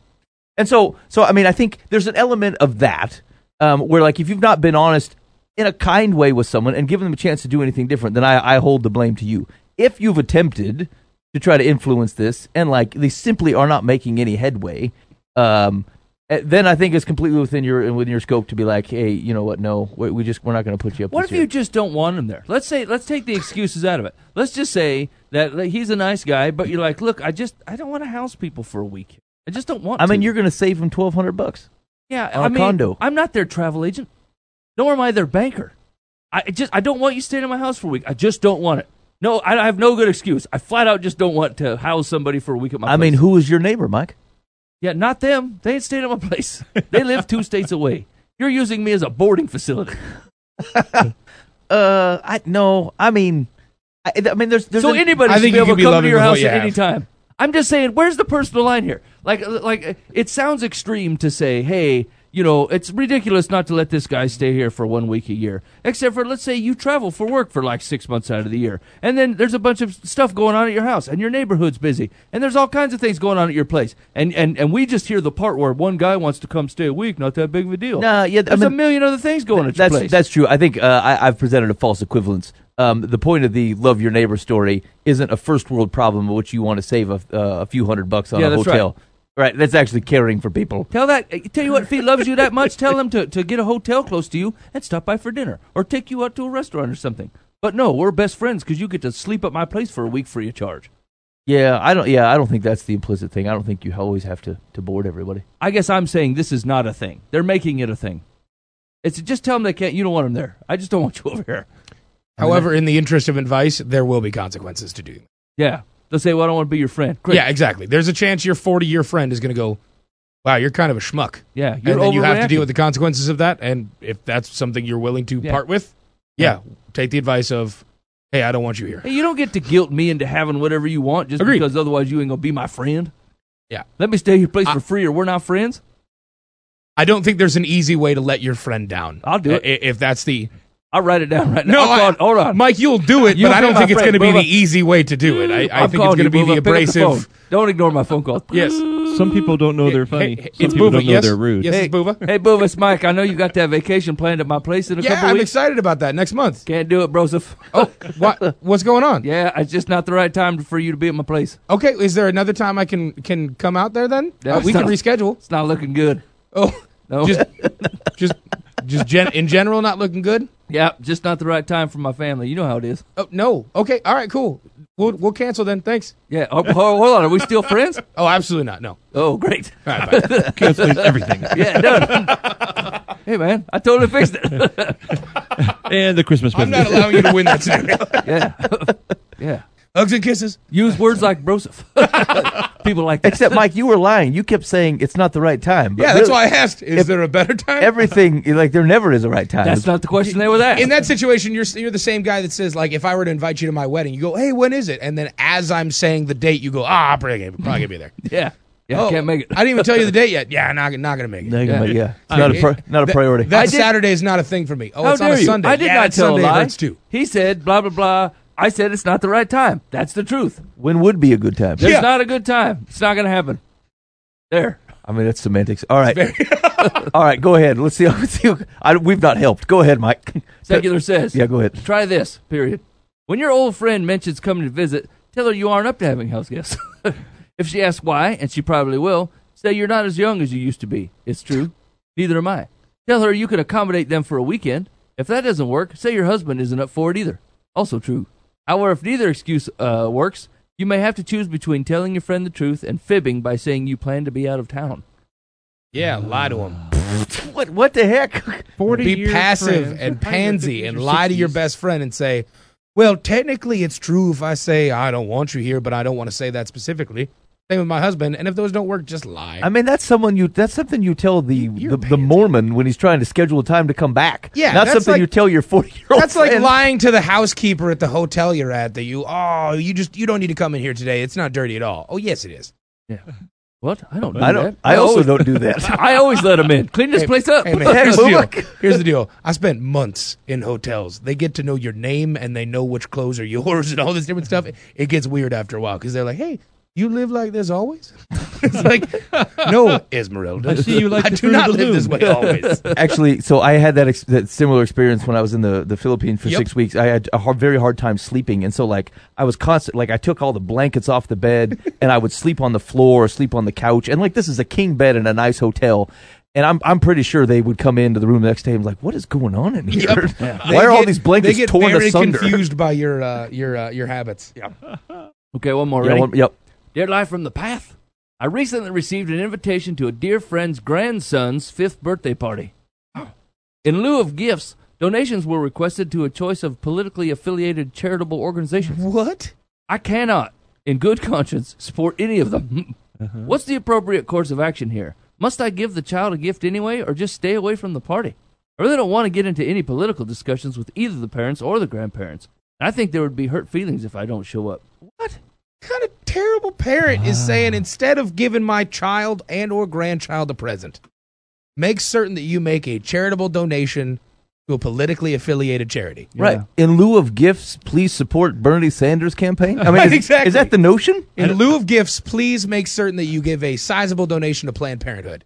And so so I mean, I think there's an element of that um, where like if you've not been honest in a kind way with someone and given them a chance to do anything different, then I, I hold the blame to you. If you've attempted to try to influence this and like they simply are not making any headway, um, Uh, then I think it's completely within your within your scope to be like, hey, you know what? No, we, we just we're not going to put you up. What if year. you just don't want him there? Let's say, let's take the excuses out of it. Let's just say that like, he's a nice guy, but you're like, look, I just, I don't want to house people for a week. I just don't want. I mean, you're going to save him twelve hundred bucks. yeah, on I a mean, condo. I'm not their travel agent, nor am I their banker. I just, I don't want you staying in my house for a week. I just don't want it. No, I, I have no good excuse. I flat out just don't want to house somebody for a week at my. I mean, who is your neighbor, Mike? Yeah, not them. They ain't staying at my place. They live two states away. You're using me as a boarding facility. Uh, I no. I mean, I, I mean, there's there's so an- anybody I should think be you able can to come to your house you at any time. I'm just saying, where's the personal line here? Like, like it sounds extreme to say, hey, you know, it's ridiculous not to let this guy stay here for one week a year. Except for, let's say you travel for work for like six months out of the year. And then there's a bunch of stuff going on at your house, and your neighborhood's busy. And there's all kinds of things going on at your place. And, and, and we just hear the part where one guy wants to come stay a week, not that big of a deal. Nah, yeah, I There's a million other things going at your That's place. that's true. I think uh, I, I've presented a false equivalence. Um, the point of the love your neighbor story isn't a first world problem which you want to save a, uh, a few hundred bucks on Yeah, a that's hotel. Right. Right, that's actually caring for people. Tell that. uh, Tell you what, if he loves you that much, tell him to, to get a hotel close to you and stop by for dinner, or take you out to a restaurant or something. But no, we're best friends because you get to sleep at my place for a week free of charge. Yeah, I don't. Yeah, I don't think that's the implicit thing. I don't think you always have to to board everybody. I guess I'm saying this is not a thing. They're making it a thing. It's just tell them they can't. You don't want them there. I just don't want you over here. However, in the interest of advice, there will be consequences to do. Yeah, they'll say, "Well, I don't want to be your friend." Great. Yeah, exactly. There's a chance your 40 year friend is going to go, "Wow, you're kind of a schmuck," yeah. and then you have to deal with the consequences of that. And if that's something you're willing to Yeah. part with, yeah, take the advice of, "Hey, I don't want you here." Hey, you don't get to guilt me into having whatever you want just Agreed. because otherwise you ain't gonna be my friend. Yeah. Let me stay at your place I- for free, or we're not friends. I don't think there's an easy way to let your friend down. I'll do it. If that's the I'll write it down right now. no, I'll I- hold on. Mike, you'll do it, You'll but I don't think it's going to be the easy way to do it. I, I think it's going to be the Buva. Pick up the abrasive. phone. Don't ignore my phone call. Yes, Some people don't know they're funny. Hey, Some it's people Buva. don't know Yes, they're rude. yes, Hey, it's Buva. hey, Buva, it's Mike. I know you got that vacation planned at my place in a Yeah, couple I'm weeks. excited about that next month. Can't do it, Broseph. Oh, what? What's going on? yeah, it's just not the right time for you to be at my place. Okay, is there another time I can can come out there then? No, Uh, it's we can reschedule. It's not looking good. Oh, No. just just just gen- in general, not looking good. yeah, just not the right time for my family. You know how it is. Oh no. Okay. All right. Cool. We'll we'll cancel then. Thanks. Yeah. Oh, hold, hold on. Are we still friends? Oh, absolutely not. No. Oh, great. All right. Bye. Canceling everything. Yeah, done. hey, man, I totally fixed it. And the Christmas I'm present. not allowing you to win that scenario. yeah. yeah. Hugs and kisses. Use words like Broseph. People like that. Except Mike, you were lying. You kept saying it's not the right time. But Yeah, that's really, why I asked. Is if there a better time? everything like there never is a right time. That's not the question they were asked. in that situation, you're you're the same guy that says like, if I were to invite you to my wedding, you go, hey, when is it? And then as I'm saying the date, you go, ah, I'll probably probably gonna be there. yeah. Yeah, Oh, I can't make it. I didn't even tell you the date yet. Yeah, not not gonna make it. No, you can Yeah. make- yeah, it's not a pri- not a priority. That I did- Saturday is not a thing for me. Oh, How it's on a you? Sunday. I did yeah, not tell Sunday a lie. hurts too. He said blah blah blah. I said it's not the right time. That's the truth. when would be a good time? It's Yeah. not a good time. It's not going to happen. There. I mean, that's semantics. All right, all right. Go ahead. Let's see. Let's see. I, we've not helped. Go ahead, Mike. Secular says. Yeah, go ahead. Try this. Period. When your old friend mentions coming to visit, tell her you aren't up to having house guests. if she asks why, and she probably will, say you're not as young as you used to be. It's true. Neither am I. Tell her you can accommodate them for a weekend. If that doesn't work, say your husband isn't up for it either. Also true. However, if neither excuse uh, works, you may have to choose between telling your friend the truth and fibbing by saying you plan to be out of town. Yeah, lie to him. What? What the heck? Forty Be years passive friends. and They're probably in their pansy and lie to your best friend and say, "Well, technically, it's true if I say I don't want you here, but I don't want to say that specifically." Same with my husband. And if those don't work, just lie. I mean, that's someone you. That's something you tell the the, the. Mormon when he's trying to schedule a time to come back. Yeah, not that's something like- you tell your forty year old. That's like lying to the housekeeper at the hotel you're at that you, oh, you just you don't need to come in here today. It's not dirty at all. Oh, yes, it is. Yeah. What? I don't do I don't. that. I also always, don't do that. I always let them in. Clean this Hey, place up. Hey, man, here's the deal. Here's the deal. I spent months in hotels. They get to know your name and they know which clothes are yours and all this different stuff. It gets weird after a while because they're like, "Hey, you live like this always?" it's like, no, Esmeralda. I see you like I the do fruit not of live this way always. Actually, so I had that, ex- that similar experience when I was in the, the Philippines for Yep. six weeks. I had a hard, very hard time sleeping, and so like I was constant. Like I took all the blankets off the bed, and I would sleep on the floor or sleep on the couch. And like this is a king bed in a nice hotel. And I'm I'm pretty sure they would come into the room the next day and be like, "What is going on in here? They Why are all get- these blankets they get torn very asunder?" confused by your uh, your uh, your habits. Okay, one more. Yeah, Ready? one- yep. Dear Live from the Path, I recently received an invitation to a dear friend's grandson's fifth birthday party. In lieu of gifts, donations were requested to a choice of politically affiliated charitable organizations. What? I cannot, in good conscience, support any of them. Uh-huh. What's the appropriate course of action here? Must I give the child a gift anyway, or just stay away from the party? I really don't want to get into any political discussions with either the parents or the grandparents. I think there would be hurt feelings if I don't show up. What kind of terrible parent is saying instead of giving my child and or grandchild a present, make certain that you make a charitable donation to a politically affiliated charity. Right. In lieu of gifts, please support Bernie Sanders campaign. I mean, Right, is, exactly. is that the notion? In lieu of gifts, please make certain that you give a sizable donation to Planned Parenthood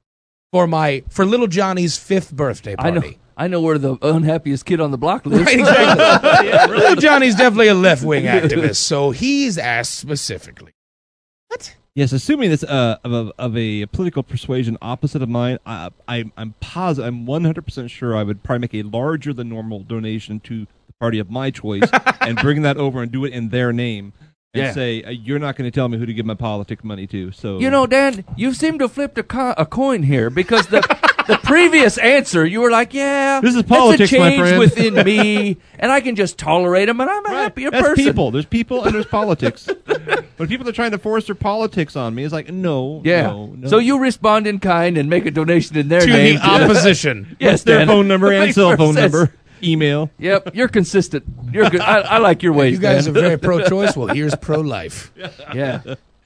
for my for little Johnny's fifth birthday I party. Know. I know where the unhappiest kid on the block lives. Right, exactly. Little Johnny's definitely a left wing activist, so he's asked specifically. What? Yes, assuming it's uh, of, a, of a political persuasion opposite of mine, I, I, I'm positive, I'm 100% sure I would probably make a larger than normal donation to the party of my choice and bring that over and do it in their name and Yeah. say, uh, you're not going to tell me who to give my politic money to. So You know, Dan, you seem to have flipped a, co- a coin here because the the previous answer you were like, "Yeah, This is politics, it's a politics, my change friend." within me, and I can just tolerate them, and I'm a happier That's person." people. There's people and there's politics. when people are trying to force their politics on me, it's like, no, Yeah. no, no. So you respond in kind and make a donation in their To name. the opposition. yes, their Dan. phone number and Makes cell more phone sense. number, email. Yep, you're consistent. You're good. I, I like your ways, You guys Dan. are very pro choice. Well, here's pro life. yeah.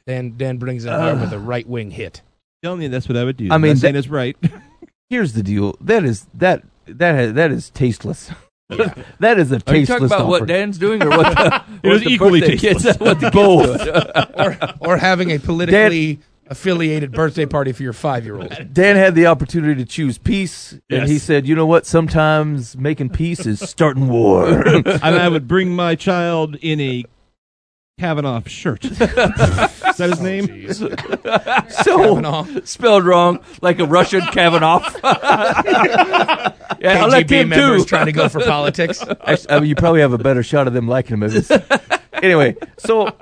Dan Dan brings it home with a right wing hit. Telling you that's what I would do. I I'm mean, not saying that- it's right. Here's the deal. That is that that has, that is tasteless. that is a tasteless. Are you tasteless talking about offer. what Dan's doing, or what? The, It was the equally birthday kids- tasteless. what the Both. Or or having a politically affiliated birthday party for your five year old. Dan had the opportunity to choose peace, and he said, "You know what? Sometimes making peace is starting war." and I would bring my child in a Kavanaugh shirt. Is that his oh, name? so Kavanaugh. Spelled wrong, like a Russian Kavanaugh. yeah, I like KGB him members too. trying to go for politics. Actually, I mean, you probably have a better shot of them liking him. If it's, anyway, so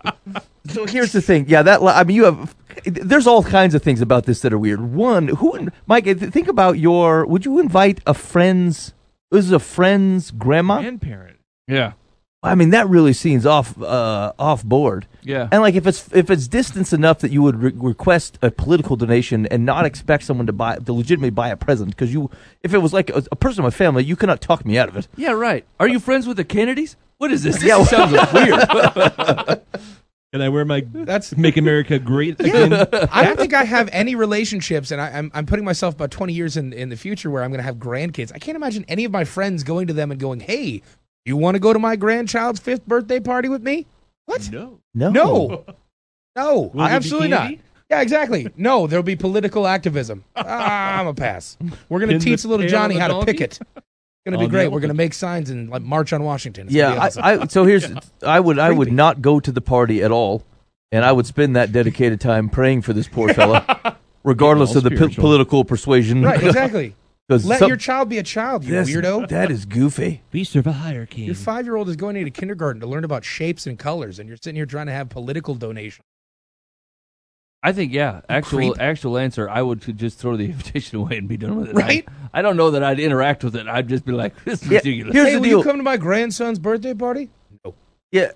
so here's the thing. Yeah, that li- I mean, you have. There's all kinds of things about this that are weird. One, who, Mike, think about your. Would you invite a friend's? This is a friend's grandma. Grandparent. Yeah, I mean, that really seems off uh, off board. yeah. And like, if it's if it's distance enough that you would re- request a political donation and not expect someone to buy to legitimately buy a present, because you, if it was like a, a person in my family, you cannot talk me out of it. Yeah, right. Are you friends with the Kennedys? What is this? This Yeah, sounds weird. Can I wear my That's Make America Great again? I don't think I have any relationships, and I, I'm I'm putting myself about 20 years in in the future where I'm going to have grandkids. I can't imagine any of my friends going to them and going, "Hey, you want to go to my grandchild's fifth birthday party with me?" What? No. No, No, no, Will there be absolutely not. Yeah, exactly. No, there'll be political activism. Ah, I'm a pass. We're going to teach little Johnny on the how to picket. It's going to be the great. We're going to make signs and like march on Washington. It's Yeah, awesome. I, I so here's I would I would not go to the party at all, and I would spend that dedicated time praying for this poor fella, regardless of the po- spiritual. political persuasion. right, exactly. 'Cause Let some- your child be a child, you Yes, weirdo. That is goofy. We serve a hierarchy. Your five year old is going into kindergarten to learn about shapes and colors, and you're sitting here trying to have political donations. I think yeah. Actual creep. actual answer. I would just throw the invitation away and be done with it. Right? I, I don't know that I'd interact with it. I'd just be like, this is Yeah, ridiculous. Here's hey, the will deal. you come to my grandson's birthday party? No. Yeah.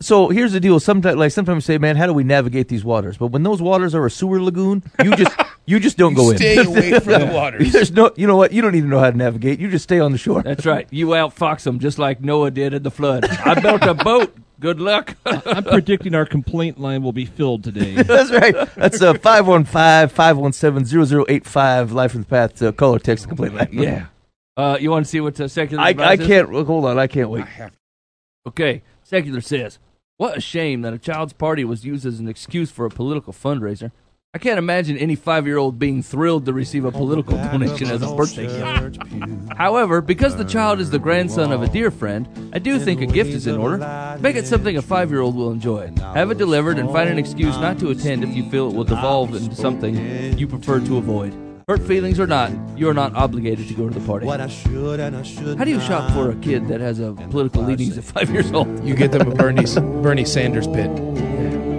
So here's the deal. Sometimes, like sometimes, we say, man, how do we navigate these waters? But when those waters are a sewer lagoon, you just you just don't go Stay in. Stay away from the waters. There's no, you know what? You don't even know how to navigate. You just stay on the shore. That's right. You outfox them just like Noah did in the flood. I built a boat. Good luck. I'm predicting our complaint line will be filled today. That's right. That's uh, 515-517-0085, Live from the Path, uh, call or text, complete line. yeah. Uh, you want to see what uh, secular? I, I can't, hold on, I can't wait. Okay, secular says, "What a shame that a child's party was used as an excuse for a political fundraiser. I can't imagine any five-year-old being thrilled to receive a political donation as a birthday gift. However, because the child is the grandson of a dear friend, I do think a gift is in order. Make it something a five-year-old will enjoy. Have it delivered and find an excuse not to attend if you feel it will devolve into something you prefer to avoid." Hurt feelings or not, you are not obligated to go to the party. How do you shop for a kid that has a political leanings at five years old? You get them a Bernie, Bernie Sanders pit.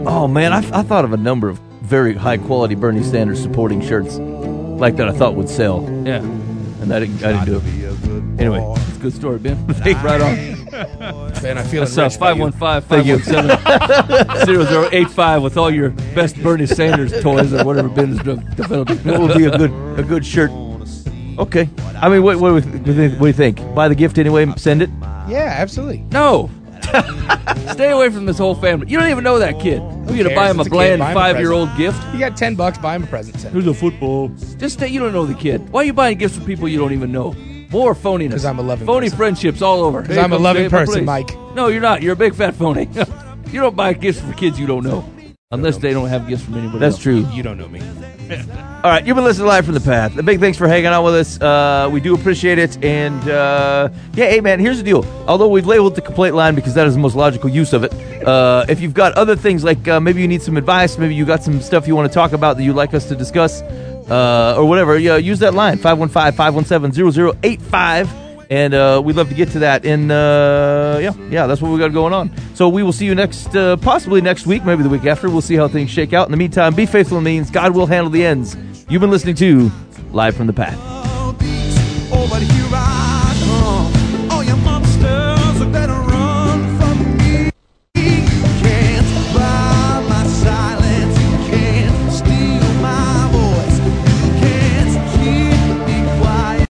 Oh, man, I, I thought of a number of very high-quality Bernie Sanders supporting shirts like that I thought would sell, Yeah. and I didn't, I didn't do it. Anyway, It's a good story, Ben. Thank right on. Man, I feel That's enriched uh, by you. 515-517-0085 with all your best Bernie Sanders toys or whatever Ben is de- developing. what would be a good a good shirt? Okay. I mean, what, what, do we- what do you think? Buy the gift anyway, send it? Yeah, absolutely. No. Stay away from this whole family. You don't even know that kid. We're gonna cares? buy him a It's a kid. bland Buy him a five-year-old gift. You got ten bucks, buy him a present. Send Here's a football. Just stay. You don't know the kid. Why are you buying gifts from people you don't even know? More phoniness. 'Cause I'm a loving phony person. friendships all over. Because I'm a loving stay at my person. Mike. No, you're not. You're a big fat phony. you don't buy gifts for kids you don't know, unless they don't have gifts from anybody. That's else. true. You don't know me. All right, you've been listening live from the path. A big thanks for hanging out with us. Uh, we do appreciate it. And uh, yeah, hey man, here's the deal. Although we've labeled the complaint line because that is the most logical use of it. Uh, if you've got other things like uh, maybe you need some advice, maybe you got some stuff you want to talk about that you'd like us to discuss, uh, or whatever, yeah, use that line 515-517-0085. And uh, we'd love to get to that. And uh, yeah, yeah, that's what we got going on. So we will see you next, uh, possibly next week, maybe the week after. We'll see how things shake out. In the meantime, be faithful means. God will handle the ends. You've been listening to Live from the Path.